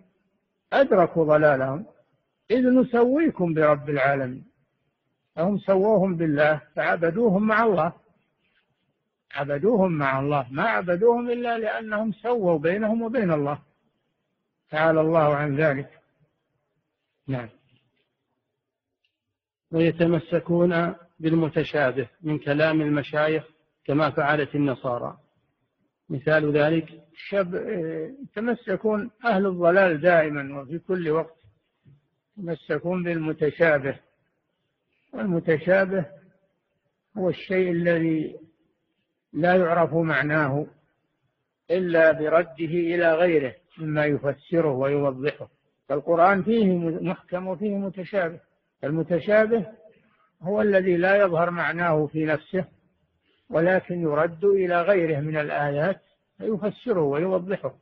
أدركوا ضلالهم. إذ نسويكم برب العالمين. فهم سووهم بالله فعبدوهم مع الله. عبدوهم مع الله. ما عبدوهم إلا لأنهم سووا بينهم وبين الله. تعالى الله عن ذلك. نعم. ويتمسكون بالمتشابه من كلام المشايخ كما فعلت النصارى. مثال ذلك؟ شب... يتمسكون أهل الضلال دائما وفي كل وقت يتمسكون بالمتشابه. والمتشابه هو الشيء الذي لا يعرف معناه إلا برده إلى غيره مما يفسره ويوضحه. فالقرآن فيه محكم وفيه متشابه. المتشابه هو الذي لا يظهر معناه في نفسه ولكن يرد إلى غيره من الآيات فيفسره ويوضحه.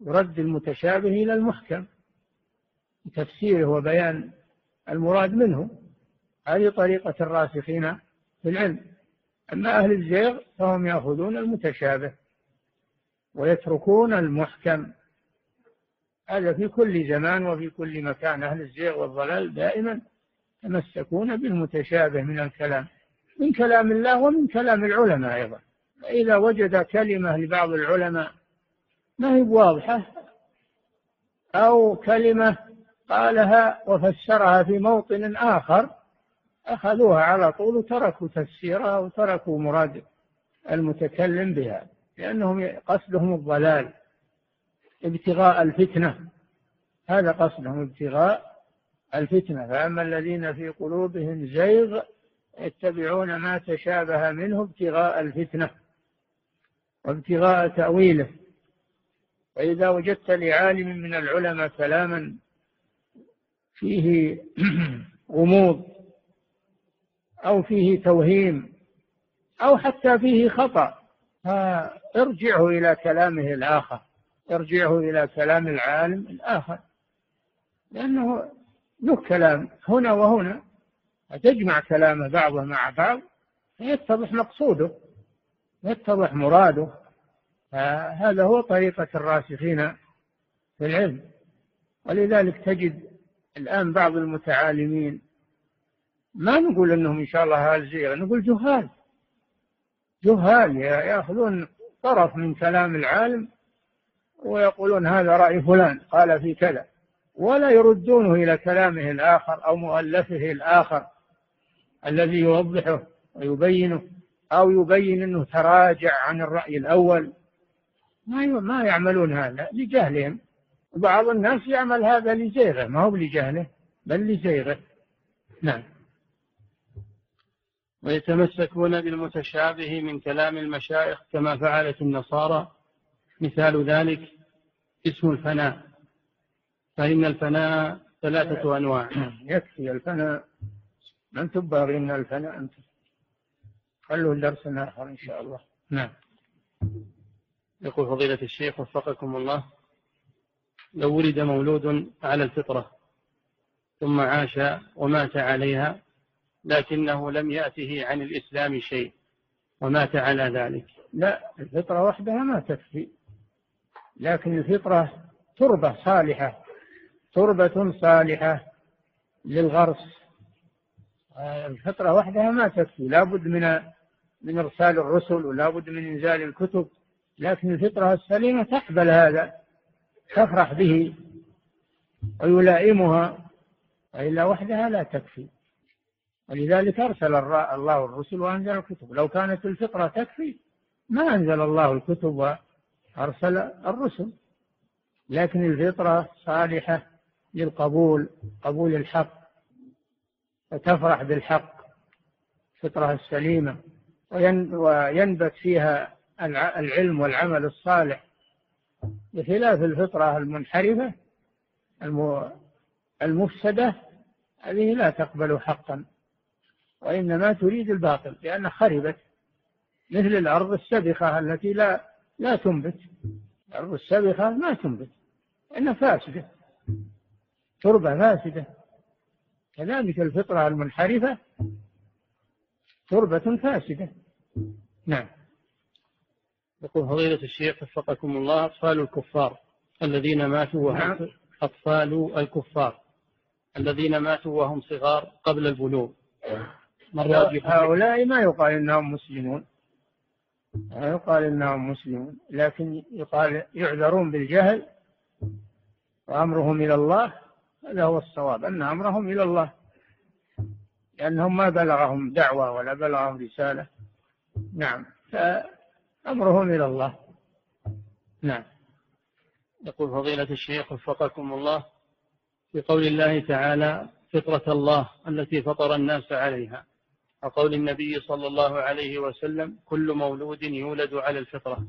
يرد المتشابه إلى المحكم تفسيره وبيان المراد منه. هذه طريقة الراسخين في العلم. أما أهل الزيغ فهم يأخذون المتشابه ويتركون المحكم. هذا في كل زمان وفي كل مكان. أهل الزيغ والضلال دائما يتمسكون بالمتشابه من الكلام من كلام الله ومن كلام العلماء أيضا. فإذا وجد كلمة لبعض العلماء ما هي واضحة؟ أو كلمة قالها وفسرها في موطن آخر أخذوها على طول وتركوا تفسيرها وتركوا مراد المتكلم بها لأنهم قصدهم الضلال ابتغاء الفتنة. هذا قصدهم ابتغاء الفتنة. فأما الذين في قلوبهم زيغ يتبعون ما تشابه منه ابتغاء الفتنة وابتغاء تأويله. فإذا وجدت لعالم من العلماء كلاما فيه غموض أو فيه توهيم أو حتى فيه خطأ فارجعه إلى كلامه الآخر ارجعه إلى كلام العالم الآخر. لأنه له كلام هنا وهنا تجمع كلام بعضه مع بعض فيتضح مقصوده يتضح مراده هذا هو طريقة الراسخين في العلم. ولذلك تجد الآن بعض المتعالمين ما نقول إنهم إن شاء الله أهل زيغ نقول جهال. جهال يأخذون طرف من كلام العالم ويقولون هذا رأي فلان قال في كذا. ولا يردونه إلى كلامه الآخر أو مؤلفه الآخر الذي يوضحه ويبينه أو يبين أنه تراجع عن الرأي الأول. ما ما يعملون هذا لجهلهم. بعض الناس يعمل هذا لزيغه. ما هو لجهله بل لزيغه. نعم. ويتمسكون بالمتشابه من كلام المشايخ كما فعلت النصارى. مثال ذلك اسم الفناء. فإن الفناء ثلاثة أنواع. (clears throat) يكفي الفناء. من تبغين الفناء أنت. خلوه درس آخر إن شاء الله. نعم. يقول فضيلة الشيخ وفقكم الله. لو ولد مولود على الفطرة ثم عاش ومات عليها لكنه لم يأته عن الإسلام شيء ومات على ذلك. لا الفطرة وحدها ما تكفي. لكن الفطرة تربة صالحة. تربة صالحة للغرس. الفطرة وحدها ما تكفي. لابد من من إرسال الرسل ولا بد من إنزال الكتب. لكن الفطرة السليمة تقبل هذا تفرح به ويلائمها. وإلا وحدها لا تكفي. ولذلك أرسل الله الرسل وأنزل الكتب. لو كانت الفطرة تكفي ما أنزل الله الكتب وأرسل الرسل. لكن الفطرة صالحة للقبول قبول الحق وتفرح بالحق الفطرة السليمة وينبت فيها العلم والعمل الصالح. بخلاف الفطرة المنحرفة المفسدة هذه لا تقبل حقا وإنما تريد الباطل لأنها خربت. مثل الأرض السبخة التي لا لا تنبت. الأرض السبخة ما تنبت إنها فاسدة. تربة فاسدة. كذلك الفطرة المنحرفة تربة فاسدة. نعم. يقول فضيلة الشيخ وفقكم الله أطفال الكفار الذين ماتوا وهم نعم. أطفال الكفار الذين ماتوا وهم صغار قبل البلوغ. هؤلاء ما يقال إنهم مسلمون. ما يقال إنهم مسلمون لكن يقال يعذرون بالجهل وأمرهم إلى الله هذا هو الصواب. ان امرهم إلى الله. لأنهم ما بلغهم دعوة ولا بلغهم رسالة. نعم. فأمرهم إلى الله. نعم. يقول فضيلة الشيخ وفقكم الله في قول الله تعالى فطرة الله التي فطر الناس عليها. وقول النبي صلى الله عليه وسلم كل مولود يولد على الفطرة.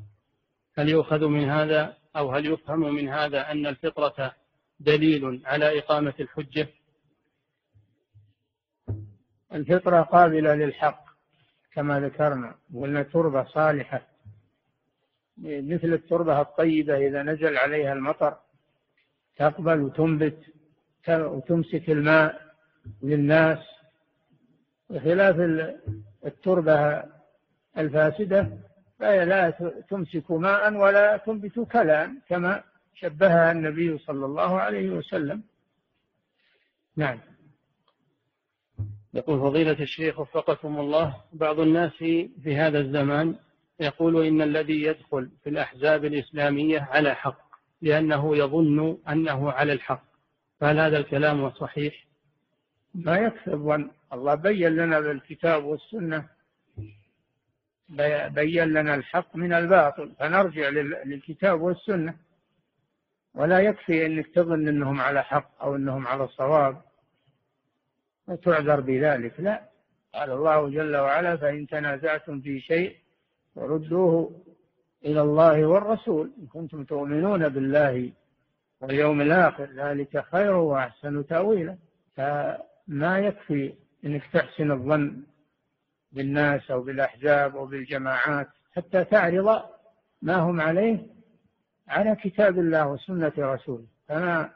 هل يؤخذ من هذا أو هل يفهم من هذا أن الفطرة دليل على إقامة الحجة. الفطرة قابلة للحق كما ذكرنا وقلنا تربة صالحة. مثل التربة الطيبة إذا نزل عليها المطر تقبل وتنبت وتمسك الماء للناس. بخلاف التربة الفاسدة فهي لا تمسك ماء ولا تنبت كلام كما شبهها النبي صلى الله عليه وسلم. نعم. يقول فضيلة الشيخ وفقكم الله بعض الناس في هذا الزمان يقول إن الذي يدخل في الأحزاب الإسلامية على حق لأنه يظن أنه على الحق. فهل هذا الكلام صحيح؟ ما الظن الله بين لنا بالكتاب والسنة. بين لنا الحق من الباطل. فنرجع للكتاب والسنة. ولا يكفي أنك تظن أنهم على حق أو أنهم على صواب وتعذر بذلك لا. قال الله جل وعلا فإن تنازعتم في شيء وردوه إلى الله والرسول إن كنتم تؤمنون بالله واليوم الآخر ذلك خير وأحسن تأويلا. فما يكفي أنك تحسن الظن بالناس أو بالأحزاب أو بالجماعات حتى تعرض ما هم عليه على كتاب الله وسنة رسوله. فما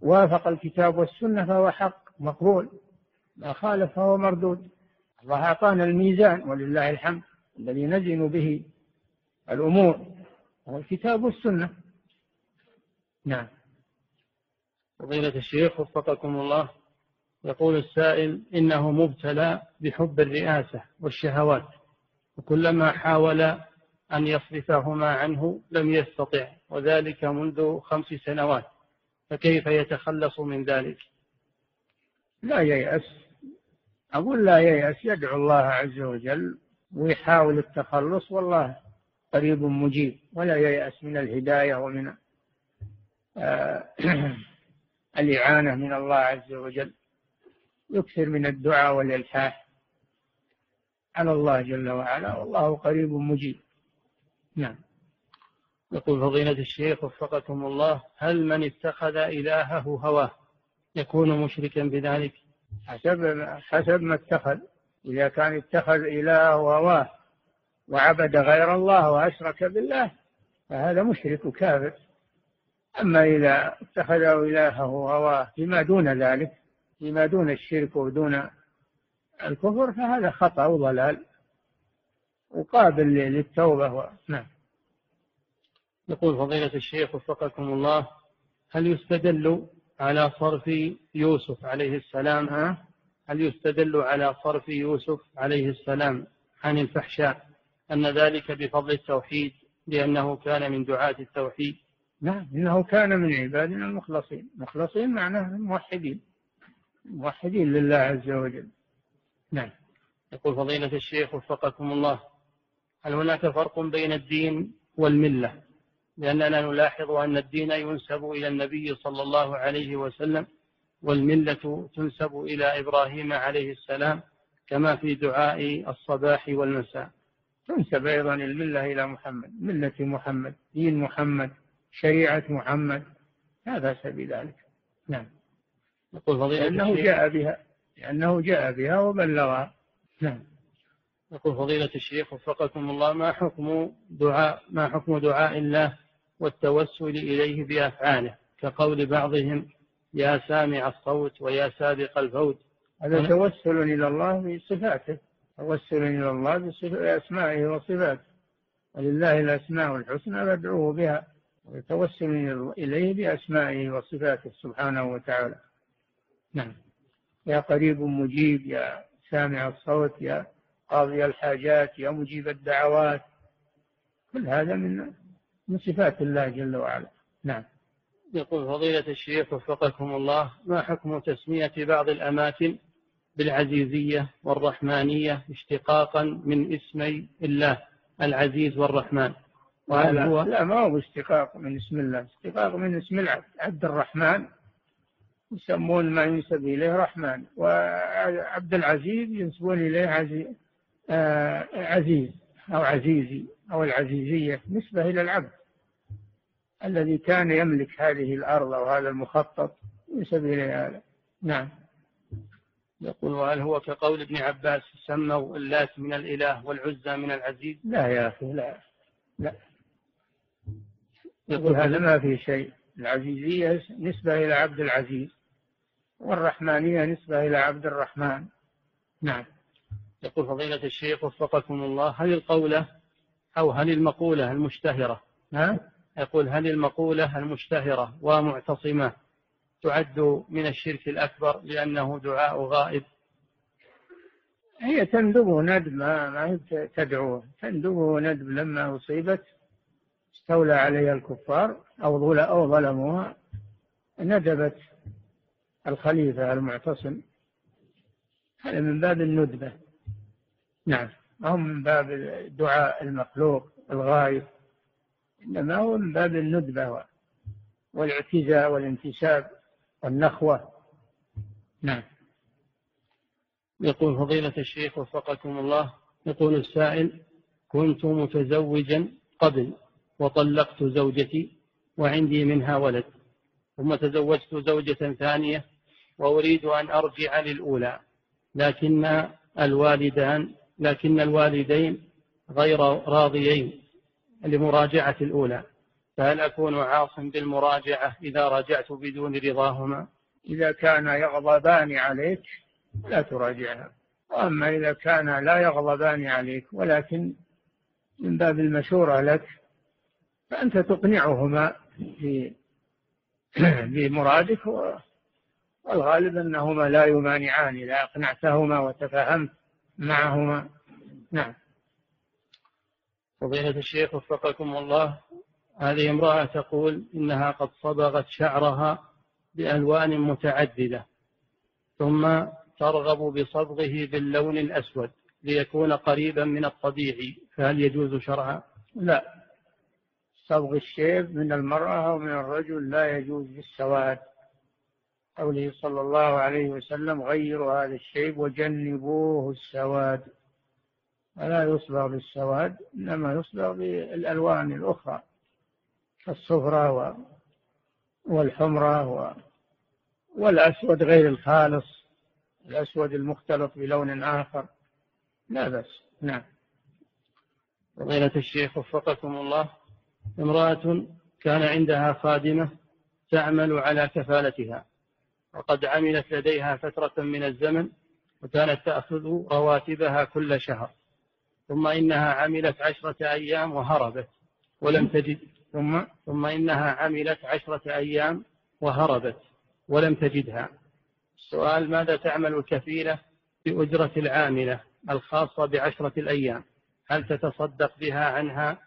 وافق الكتاب والسنة فهو حق مقبول. ما خالف فهو مردود. الله أعطانا الميزان ولله الحمد الذي نزن به الأمور. هو الكتاب والسنة. نعم. فضيلة الشيخ وفقكم الله يقول السائل إنه مبتلى بحب الرئاسة والشهوات وكلما حاول أن يصرفهما عنه لم يستطع وذلك منذ خمس سنوات فكيف يتخلص من ذلك؟ لا ييأس. أقول لا ييأس يدعو الله عز وجل ويحاول التخلص والله قريب مجيب. ولا ييأس من الهداية ومن آه، (clears throat) الإعانة من الله عز وجل. يكثر من الدعاء والإلحاح على الله جل وعلا والله قريب مجيب. نعم. يقول فضيلة الشيخ وفقكم الله هل من اتخذ إلهه هواه يكون مشركا بذلك؟ حسب حسب ما اتخذ. إذا كان اتخذ إلهه هواه وعبد غير الله وأشرك بالله فهذا مشرك كافر أما إذا اتخذه إلهه هواه فيما دون ذلك فيما دون الشرك ودون الكفر فهذا خطأ وضلال. وقابل للتوبة و... نعم. يقول فضيلة الشيخ وفقكم الله هل يستدل على صرف يوسف عليه السلام؟ ها؟ هل يستدل على صرف يوسف عليه السلام عن الفحشاء؟ أن ذلك بفضل التوحيد لأنه كان من دعاة التوحيد. نعم إنه كان من عبادنا المخلصين. مخلصين معناه موحدين. موحدين لله عز وجل. نعم. يقول فضيلة الشيخ وفقكم الله هل هناك فرق بين الدين والملة؟ لأننا نلاحظ أن الدين ينسب إلى النبي صلى الله عليه وسلم والملة تنسب إلى إبراهيم عليه السلام كما في دعاء الصباح والمساء. تنسب أيضا الملة إلى محمد ملة محمد دين محمد شريعة محمد. لا بأس بذلك نعم. يقول فضيلة لأنه جاء بها لأنه جاء بها وبلغها. نعم. يقول فضيلة الشيخ وفقكم الله ما حكم دعاء ما حكم دعاء الله والتوسل إليه بأفعاله؟ كقول بعضهم يا سامع الصوت ويا سابق الفوت. هذا توسل إلى الله بصفاته. توسل إلى الله بأسمائه وصفاته. ولله الأسماء الحسنى فادعوه بها. ويتوسل إليه بأسمائه وصفاته سبحانه وتعالى. نعم. يا قريب مجيب يا سامع الصوت يا قاضي الحاجات يا مجيب الدعوات. كل هذا من من صفات الله جل وعلا. نعم. يقول فضيلة الشيخ وفقكم الله ما حكم تسمية بعض الأماكن بالعزيزية والرحمانية اشتقاقا من اسمي الله العزيز والرحمن؟ وهل هو؟ لا ما هو اشتقاق من اسم الله. اشتقاق من اسم العبد عبد الرحمن. يسمون ما ينسب إليه رحمن. وعبد العزيز ينسبون إليه عزيز, عزيز أو عزيزي أو العزيزية نسبة إلى العبد الذي كان يملك هذه الأرض أو هذا المخطط ينسب إليه هذا. نعم. يقول وهل هو كقول ابن عباس سموا اللات من الإله والعزى من العزيز؟ لا يا أخي لا لا. يقول هذا ما في شيء. العزيزية نسبة إلى عبد العزيز والرحمانية نسبة إلى عبد الرحمن. نعم. يقول فضيلة الشيخ وفقكم الله هل القولة أو هل المقولة المشتهرة؟ ها؟ يقول هل المقولة المشتهرة ومعتصمة تعد من الشرك الأكبر لأنه دعاء غائب؟ هي تندب ندب ما, تدعوه. تندب ندب لما أصيبت استولى عليها الكفار أو أو ظلموها ندبت الخليفة المعتصم. هذا من باب الندبة. نعم. ما من باب دعاء المخلوق الغايب إنما هو من باب الندبة والاعتزاء والانتساب والنخوة. نعم. يقول فضيلة الشيخ وفقكم الله يقول السائل كنت متزوجا قبل وطلقت زوجتي وعندي منها ولد ثم تزوجت زوجة ثانية وأريد أن أرجع للأولى لكن الوالدان لكن الوالدين غير راضيين لمراجعة الأولى فهل أكون عاصم بالمراجعة إذا راجعت بدون رضاهما؟ إذا كان يغضبان عليك لا تراجعها وأما إذا كان لا يغضبان عليك ولكن من باب المشورة لك فأنت تقنعهما (clears throat) بمرادك والغالب أنهما لا يمانعان إذا أقنعتهما وتفاهمت معهما. نعم. فضيلة الشيخ وفقكم الله هذه امرأة تقول إنها قد صبغت شعرها بألوان متعددة ثم ترغب بصبغه باللون الأسود ليكون قريبا من الطبيعي. فهل يجوز شرعا؟ لا. صبغ الشيب من المرأة أو من الرجل لا يجوز بالسواد قوله صلى الله عليه وسلم غيروا هذا الشيب وجنبوه السواد. فلا يصبغ بالسواد إنما يصبغ بالألوان الأخرى الصفرة والحمرة والأسود غير الخالص الأسود المختلط بلون آخر. لا بأس. نعم. فضيلة الشيخ وفقكم الله امرأة كان عندها خادمة تعمل على كفالتها. وقد عملت لديها فترة من الزمن وكانت تأخذ رواتبها كل شهر ثم إنها عملت عشرة أيام وهربت ولم تجد ثم ثم إنها عملت عشرة أيام وهربت ولم تجدها. السؤال ماذا تعمل الكفيلة بأجرة العاملة الخاصة بعشرة الأيام؟ هل تتصدق بها عنها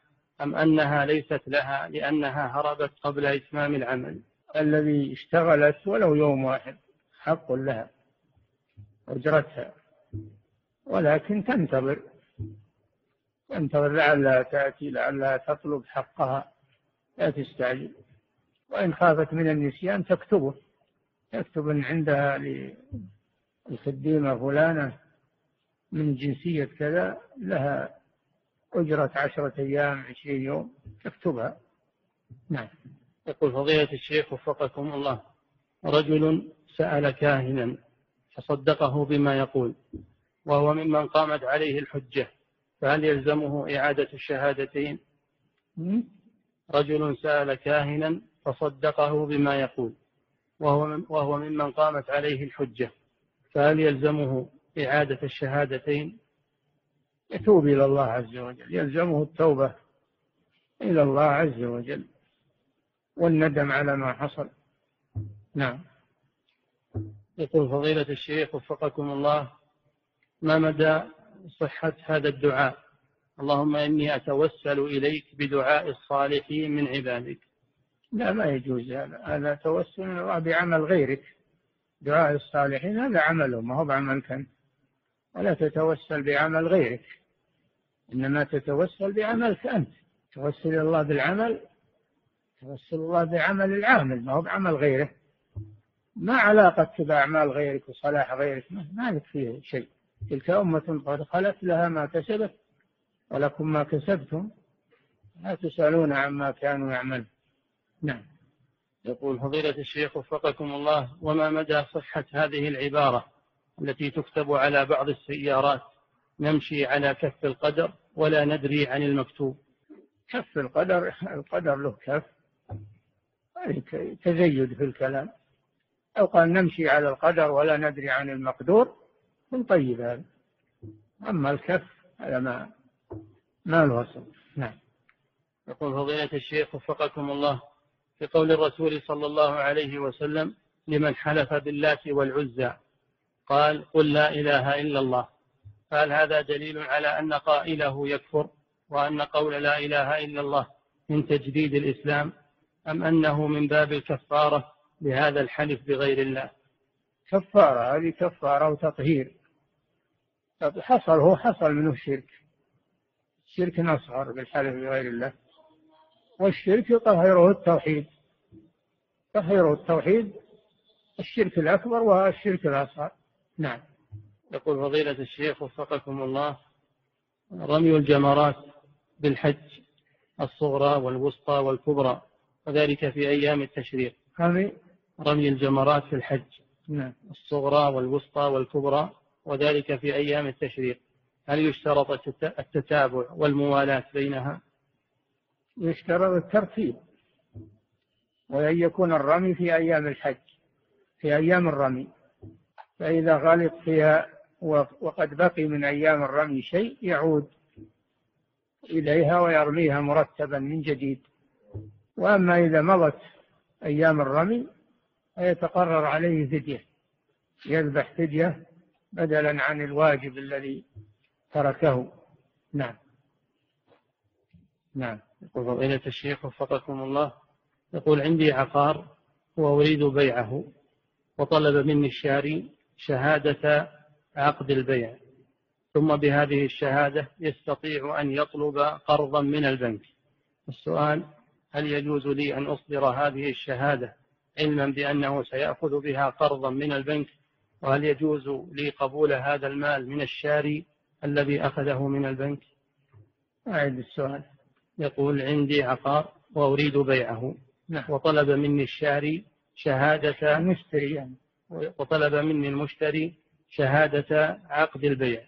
أم أنها ليست لها لأنها هربت قبل إتمام العمل؟ الذي اشتغلت ولو يوم واحد حق لها أجرتها. ولكن تنتظر تنتظر لعلها تأتي لعلها تطلب حقها لا تستعجل. وإن خافت من النسيان تكتبه تكتب أن عندها للخديمة فلانة من جنسية كذا لها أجرة عشرة أيام عشرين يوم تكتبها. نعم. يقول فضيلة الشيخ وفقكم الله رجل سأل كاهنا فصدقه بما يقول وهو ممن قامت عليه الحجة فهل يلزمه إعادة الشهادتين؟ رجل سأل كاهنا فصدقه بما يقول وهو, وهو ممن قامت عليه الحجة فهل يلزمه إعادة الشهادتين؟ يتوب إلى الله عز وجل يلزمه التوبة إلى الله عز وجل. والندم على ما حصل. نعم. يقول فضيلة الشيخ وفقكم الله ما مدى صحة هذا الدعاء؟ اللهم إني أتوسل إليك بدعاء الصالحين من عبادك. لا ما يجوز هذا. هذا توسل الله بعمل غيرك. دعاء الصالحين هذا عملهم ما هو بعملك أنت ولا تتوسل بعمل غيرك. إنما تتوسل بعملك أنت. توسل الله بالعمل توسل الله بعمل العامل ما هو بعمل غيره. ما علاقة بأعمال غيرك وصلاح غيرك ما لك فيه شيء. تلك أمة قد خلت لها ما كسبت ولكم ما كسبتم. لا تسألون عما كانوا يعملون. نعم. يقول فضيلة الشيخ وفقكم الله وما مدى صحة هذه العبارة التي تكتب على بعض السيارات؟ نمشي على كف القدر ولا ندري عن المكتوب. كف القدر القدر له كف. تزيد في الكلام. أو قال نمشي على القدر ولا ندري عن المقدور من طيب هذا. أما الكف هذا ما ما له أصل. نعم. يقول فضيلة الشيخ وفقكم الله في قول الرسول صلى الله عليه وسلم لمن حلف باللات والعزى قال قل لا إله إلا الله فهل هذا دليل على أن قائله يكفر وأن قول لا إله إلا الله من تجديد الإسلام أم أنه من باب الكفارة لهذا الحلف بغير الله؟ كفارة هذه كفارة وتطهير. حصل هو حصل منه الشرك. الشرك أصغر بالحلف بغير الله. والشرك يطهره التوحيد. تطهيره التوحيد الشرك الأكبر والشرك الأصغر. نعم. يقول فضيلة الشيخ وفقكم الله رمي الجمرات بالحج الصغرى والوسطى والكبرى. وذلك في أيام التشريق. رمي رمي الجمرات في الحج. نعم. الصغرى والوسطى والكبرى وذلك في أيام التشريق. هل يشترط التتابع والموالاة بينها؟ يشترط الترتيب. وأن يكون الرمي في أيام الحج في أيام الرمي. فإذا غلط فيها وقد بقي من أيام الرمي شيء يعود إليها ويرميها مرتبا من جديد. وأما إذا مضت أيام الرمي فيتقرر عليه فدية يذبح فدية بدلا عن الواجب الذي تركه. نعم. نعم. يقول فضيلة الشيخ وفقكم الله يقول عندي عقار وأريد بيعه وطلب مني الشاري شهادة عقد البيع ثم بهذه الشهادة يستطيع أن يطلب قرضا من البنك. السؤال هل يجوز لي أن أصدر هذه الشهادة علما بأنه سيأخذ بها قرضا من البنك؟ وهل يجوز لي قبول هذا المال من الشاري الذي أخذه من البنك؟ أعد السؤال. يقول عندي عقار وأريد بيعه. نعم. وطلب مني الشاري شهادة المشتري يعني. وطلب مني المشتري شهادة عقد البيع.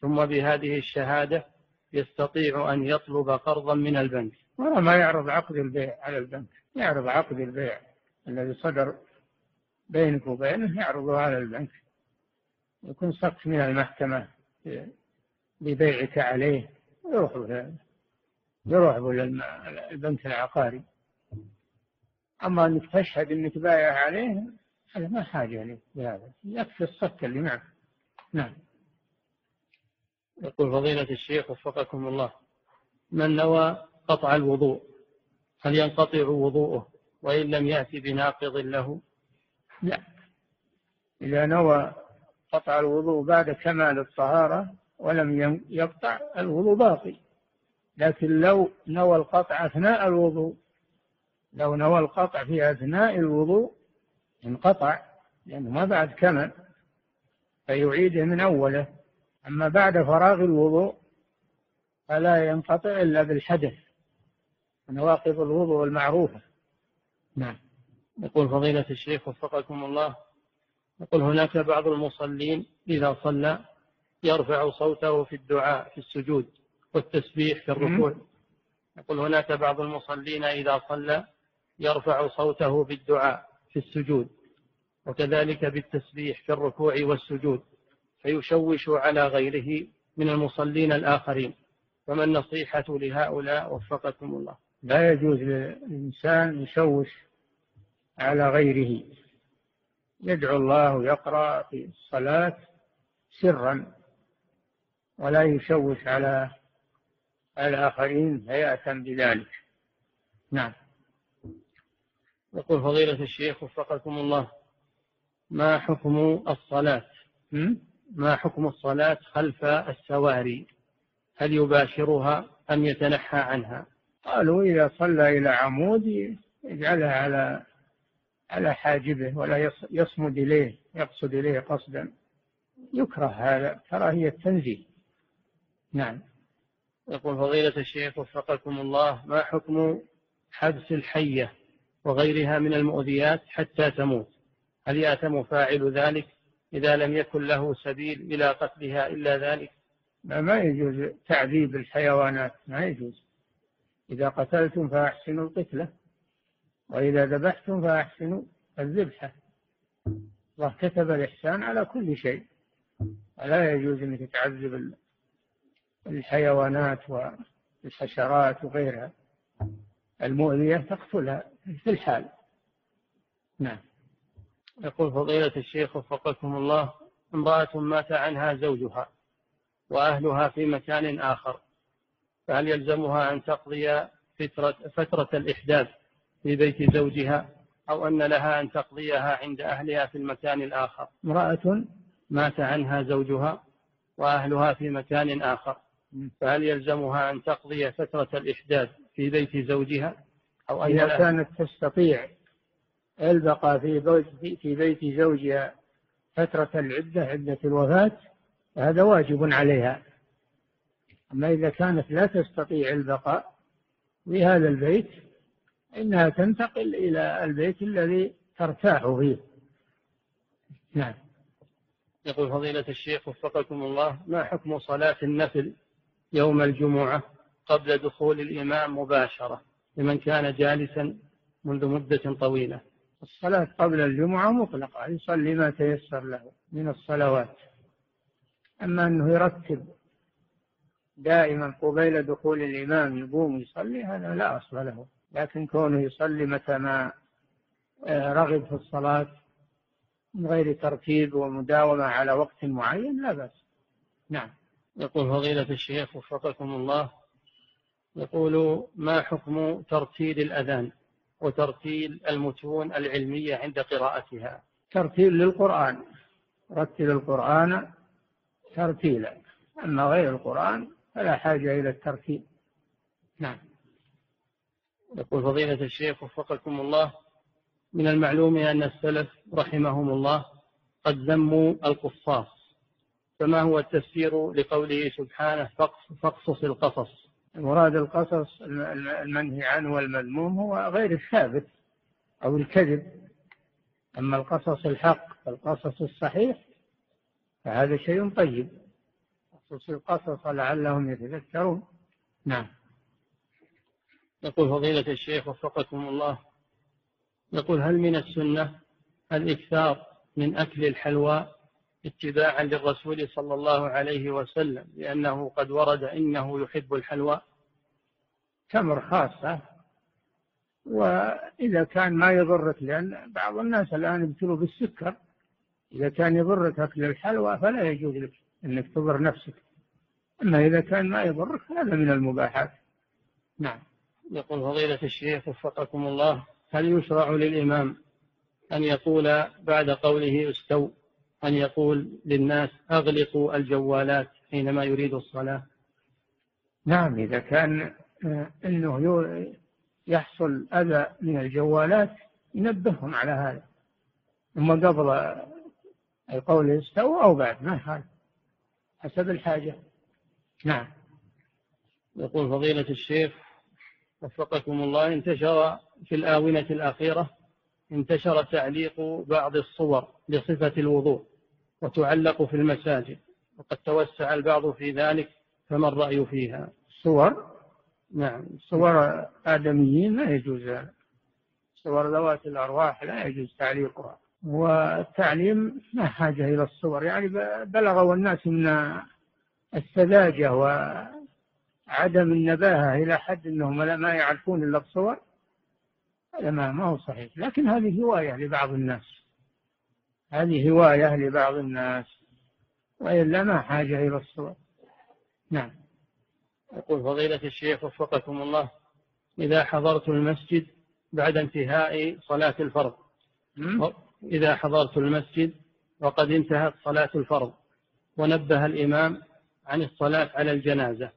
ثم بهذه الشهادة يستطيع أن يطلب قرضا من البنك. ولا ما يعرض عقد البيع على البنك. يعرض عقد البيع الذي صدر بينك وبينه يعرضه على البنك. يكون سقط من المحكمة ببيعك عليه. يروح يروح البنك العقاري. أما أنك تشهد أنك بايع عليه هذا ما حاجة لك بهذا يكفي الصك اللي معك. نعم. يقول فضيلة الشيخ وفقكم الله. من نوى قطع الوضوء هل ينقطع وضوءه وإن لم يأتي بناقض له. لا. إذا نوى قطع الوضوء بعد كمال الطهارة ولم يقطع الوضوء باقي. لكن لو نوى القطع أثناء الوضوء لو نوى القطع في أثناء الوضوء انقطع لأنه ما بعد كمل فيعيده من أوله. أما بعد فراغ الوضوء فلا ينقطع إلا بالحدث. نواقض الوضوء المعروفة نعم. يقول فضيلة الشيخ وفقكم الله يقول هناك بعض المصلين إذا صلى يرفع صوته في الدعاء في السجود والتسبيح في الركوع. يقول هناك بعض المصلين إذا صلى يرفع صوته بالدعاء في السجود وكذلك بالتسبيح في الركوع والسجود فيشوش على غيره من المصلين الآخرين. فما النصيحة لهؤلاء؟ وفقكم الله. لا يجوز للإنسان يشوش على غيره. يدعو الله ويقرأ في الصلاة سرا ولا يشوش على الآخرين فيأتم بذلك. نعم. يقول فضيلة الشيخ وفقكم الله ما حكم الصلاة؟ ما حكم الصلاة خلف السواري؟ هل يباشرها أم يتنحى عنها؟ قالوا إذا صلى إلى عمود يجعلها على على حاجبه ولا يصمد إليه يقصد إليه قصدا. يكره هذا كراهية تنزيه نعم. يقول فضيلة الشيخ وفقكم الله ما حكم حبس الحية وغيرها من المؤذيات حتى تموت؟ هل يأتم فاعل ذلك إذا لم يكن له سبيل إلى قتلها إلا ذلك؟ ما يجوز تعذيب الحيوانات ما يجوز. إذا قتلتم فأحسنوا القتلة وإذا ذبحتم فأحسنوا الذبحة الله كتب الإحسان على كل شيء. ولا يجوز أنك تعذب الحيوانات والحشرات وغيرها. المؤذية تقتلها في الحال. نعم. يقول فضيلة الشيخ وفقكم الله امرأة مات عنها زوجها وأهلها في مكان آخر. فهل يلزمها أن تقضي فترة, فترة الإحداث في بيت زوجها أو أن لها أن تقضيها عند أهلها في المكان الآخر؟ امرأة مات عنها زوجها وأهلها في مكان آخر. فهل يلزمها أن تقضي فترة الإحداث في بيت زوجها أو أن إذا كانت تستطيع البقاء في بيت في بيت زوجها فترة العدة عدة الوفاة فهذا واجب عليها. أما إذا كانت لا تستطيع البقاء في هذا البيت إنها تنتقل إلى البيت الذي ترتاح فيه. نعم. يقول فضيلة الشيخ وفقكم الله ما حكم صلاة النفل يوم الجمعة قبل دخول الإمام مباشرة لمن كان جالسا منذ مدة طويلة؟ الصلاة قبل الجمعة مطلقة يصلي ما تيسر له من الصلوات. أما أنه يرتب دائما قبيل دخول الإمام يقوم يصلي هذا لا أصل له. لكن كونه يصلي متى ما آه، رغب في الصلاة من غير ترتيب ومداومة على وقت معين لا بأس. نعم. يقول فضيلة الشيخ وفقكم الله يقول ما حكم ترتيل الأذان وترتيل المتون العلمية عند قراءتها؟ ترتيل للقرآن. رتل القرآن ترتيلا. أما غير القرآن فلا حاجة إلى الترتيل نعم. يقول فضيلة الشيخ وفقكم الله من المعلوم أن السلف رحمهم الله قد ذموا القصاص فما هو التفسير لقوله سبحانه فاقصص القصص؟ المراد القصص المنهي عنه والمذموم هو غير الثابت أو الكذب. أما القصص الحق القصص الصحيح فهذا شيء طيب. قصص القصص لعلهم يتذكرون. نعم. يقول فضيلة الشيخ وفقكم الله يقول هل من السنة الإكثار من أكل الحلوى اتباعا للرسول صلى الله عليه وسلم لأنه قد ورد إنه يحب الحلوى تمر خاصة وإذا كان ما يضرك لأن بعض الناس الآن يبتلوا بالسكر إذا كان يضرك أكل الحلوى فلا يجوز لك. أنك تضر نفسك. أما إذا كان ما يضرك هذا من المباحات. نعم. يقول فضيلة الشيخ وفقكم الله هل يشرع للإمام أن يقول بعد قوله استو أن يقول للناس أغلقوا الجوالات حينما يريد الصلاة؟ نعم إذا كان آه، أنه يحصل أذى من الجوالات ينبههم على هذا. ثم قبل القول استووا أو بعد ما حال حسب الحاجة. نعم. يقول فضيلة الشيخ وفقكم الله انتشر في الآونة الأخيرة انتشر تعليق بعض الصور لصفة الوضوء وتعلق في المساجد وقد توسع البعض في ذلك فما الرأي فيها؟ صور؟ نعم. صور آدميين لا يجوز صور ذوات الأرواح لا يجوز تعليقها. والتعليم ما حاجة إلى الصور. يعني بلغوا الناس من السذاجة وعدم النباهة إلى حد أنهم ما يعرفون إلا الصور هذا ما ما هو صحيح. لكن هذه هواية لبعض الناس. هذه هواية لبعض الناس. وإلا ما حاجة إلى الصور. نعم. يقول فضيلة الشيخ وفقكم الله إذا حضرت المسجد بعد انتهاء صلاة الفرض إذا حضرت المسجد وقد انتهت صلاة الفرض ونبه الإمام عن الصلاة على الجنازة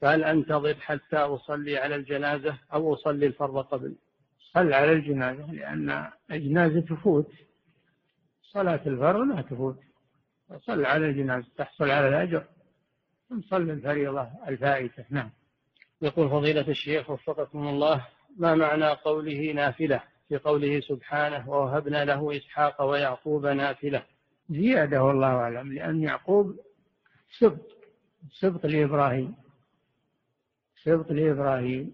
فهل أنتظر حتى أصلي على الجنازة أو أصلي الفرض قبل؟ صل على الجنازة لأن الجنازة تفوت. صلاة الفرض ما تفوت. صل على الجنازة تحصل على الأجر. نصلي الفريضة الفائتة نعم. يقول فضيلة الشيخ وفقكم الله ما معنى قوله نافلة؟ في قوله سبحانه ووهبنا له إسحاق ويعقوب نافلة. زيادة والله أعلم لأن يعقوب سبط سبط لإبراهيم سبط لإبراهيم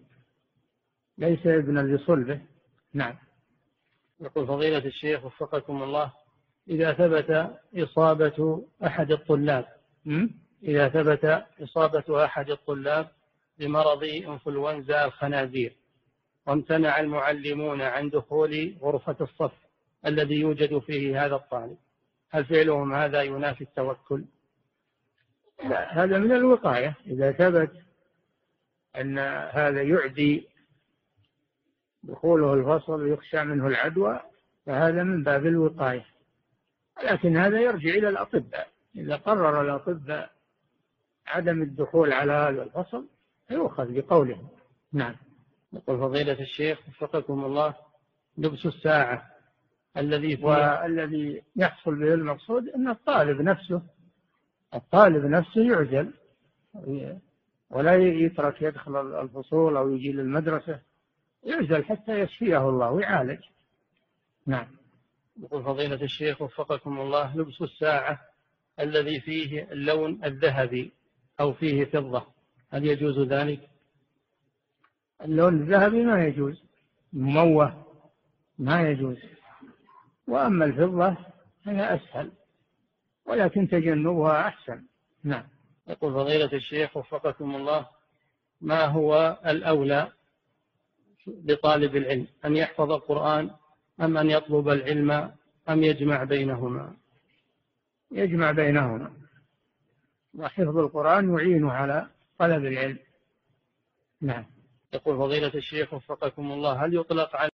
ليس ابنا لصلبه. نعم. يقول فضيلة الشيخ وفقكم الله إذا ثبت إصابة أحد الطلاب إذا ثبت إصابة أحد الطلاب بمرض إنفلونزا الخنازير وامتنع المعلمون عن دخول غرفة الصف الذي يوجد فيه هذا الطالب. هل فعلهم هذا ينافي التوكل؟ لا هذا من الوقاية. إذا ثبت أن هذا يعدي دخوله الفصل ويخشى منه العدوى فهذا من باب الوقاية. لكن هذا يرجع إلى الأطباء. إذا قرر الأطباء عدم الدخول على هذا الفصل يؤخذ بقولهم. نعم. يقول فضيلة الشيخ وفقكم الله لبس الساعة الذي والذي يحصل به المقصود أن الطالب نفسه الطالب نفسه يعزل ولا يترك يدخل الفصول أو يجي للمدرسة يعزل حتى يشفيه الله ويعالج نعم يقول فضيلة الشيخ وفقكم الله لبس الساعة الذي فيه اللون الذهبي أو فيه فضة هل يجوز ذلك؟ اللون الذهبي ما يجوز مموه ما يجوز. وأما الفضة فهي أسهل ولكن تجنبها أحسن. نعم. يقول فضيلة الشيخ وفقكم الله ما هو الأولى لطالب العلم أن يحفظ القرآن أم أن يطلب العلم أم يجمع بينهما؟ يجمع بينهما. وحفظ القرآن يعينه على طلب العلم. نعم. يقول فضيلة الشيخ وفقكم الله هل يطلق على